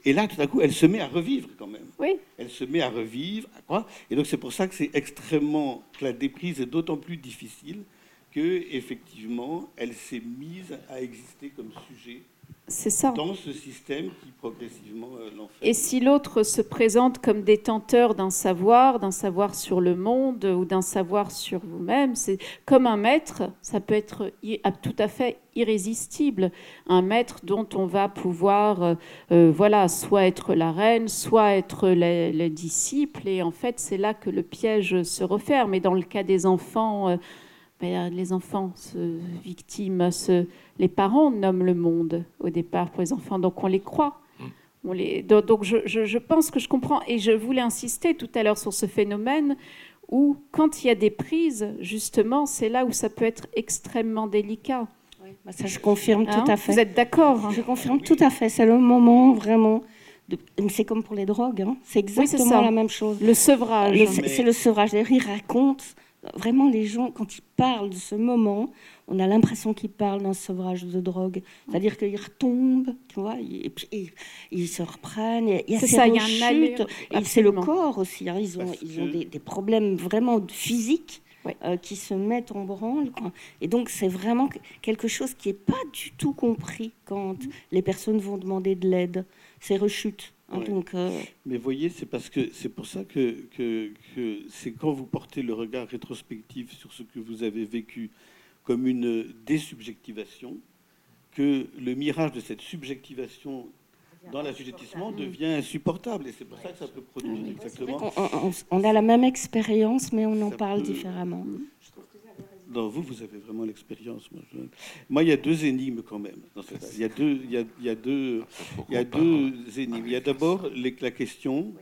et là, tout à coup, elle se met à revivre quand même. Oui. Elle se met à revivre. À quoi et donc, c'est pour ça que c'est extrêmement. que la déprise est d'autant plus difficile que, effectivement, elle s'est mise à exister comme sujet C'est ça. dans ce système qui progressivement euh, l'enferme. Et si l'autre se présente comme détenteur d'un savoir, d'un savoir sur le monde ou d'un savoir sur vous-même, c'est comme un maître, ça peut être à- tout à fait irrésistible. Un maître dont on va pouvoir, euh, euh, voilà, soit être la reine, soit être les, les disciples. Et en fait, c'est là que le piège se referme. Et dans le cas des enfants, euh, les enfants se victimes, se, les parents nomment le monde au départ pour les enfants, donc on les croit. On les, donc donc je, je- je pense que je comprends, et je voulais insister tout à l'heure sur ce phénomène où, quand il y a des prises, justement, c'est là où ça peut être extrêmement délicat. Bah, ça, je confirme Hein tout à fait. Vous êtes d'accord hein Je confirme tout à fait. C'est le moment vraiment. C'est comme pour les drogues. hein. C'est exactement la même chose. Le sevrage. C'est c'est le sevrage. D'ailleurs, il raconte vraiment les gens, quand ils parlent de ce moment, on a l'impression qu'ils parlent d'un sevrage de drogue. C'est-à-dire qu'ils retombent, tu vois, et puis ils, ils se reprennent. et Il y a C'est ces ça, il y a un rechutes. c'est le corps aussi. hein. Ils ont, Parce ils ont des, des problèmes vraiment physiques. Ouais. euh, qui se mettent en branle. quoi. Et donc, c'est vraiment que- quelque chose qui n'est pas du tout compris quand Mm. les personnes vont demander de l'aide. Ces rechutes. Hein. Ouais. Donc, euh, Mais voyez, c'est parce que c'est pour ça que, que, que c'est quand vous portez le regard rétrospectif sur ce que vous avez vécu comme une désubjectivation que le mirage de cette subjectivation dans l'assujettissement devient insupportable. Et c'est pour ça que ça peut produire exactement. on, on- on a la même expérience, mais on en Ça parle peut- différemment. Non, vous, vous avez vraiment l'expérience. Moi, je- moi, il y a deux énigmes quand même. dans Il y a deux, il y a, il y a deux, il y a deux énigmes. Il y a d'abord les- la question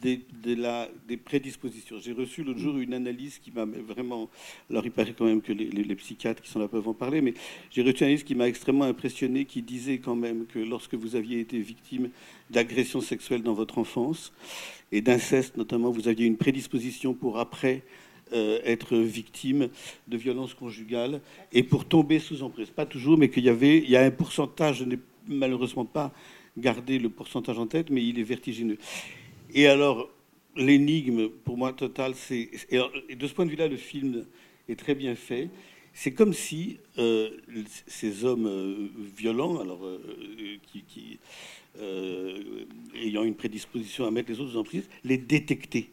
des, de la, des prédispositions. J'ai reçu l'autre jour une analyse qui m'a vraiment. Alors, il paraît quand même que les, les- les psychiatres qui sont là peuvent en parler, mais j'ai reçu une analyse qui m'a extrêmement impressionné, qui disait quand même que lorsque vous aviez été victime d'agressions sexuelles dans votre enfance et d'inceste notamment, vous aviez une prédisposition pour après euh, être victime de violences conjugales et pour tomber sous emprise. Pas toujours, mais qu'il y avait, il y a un pourcentage, je n'ai malheureusement pas gardé le pourcentage en tête, mais il est vertigineux. Et alors, l'énigme, pour moi, totale, c'est... Et, de ce point de vue-là, le film est très bien fait. C'est comme si euh, ces hommes euh, violents, alors, ayant une prédisposition à mettre les autres sous emprise, les détectaient.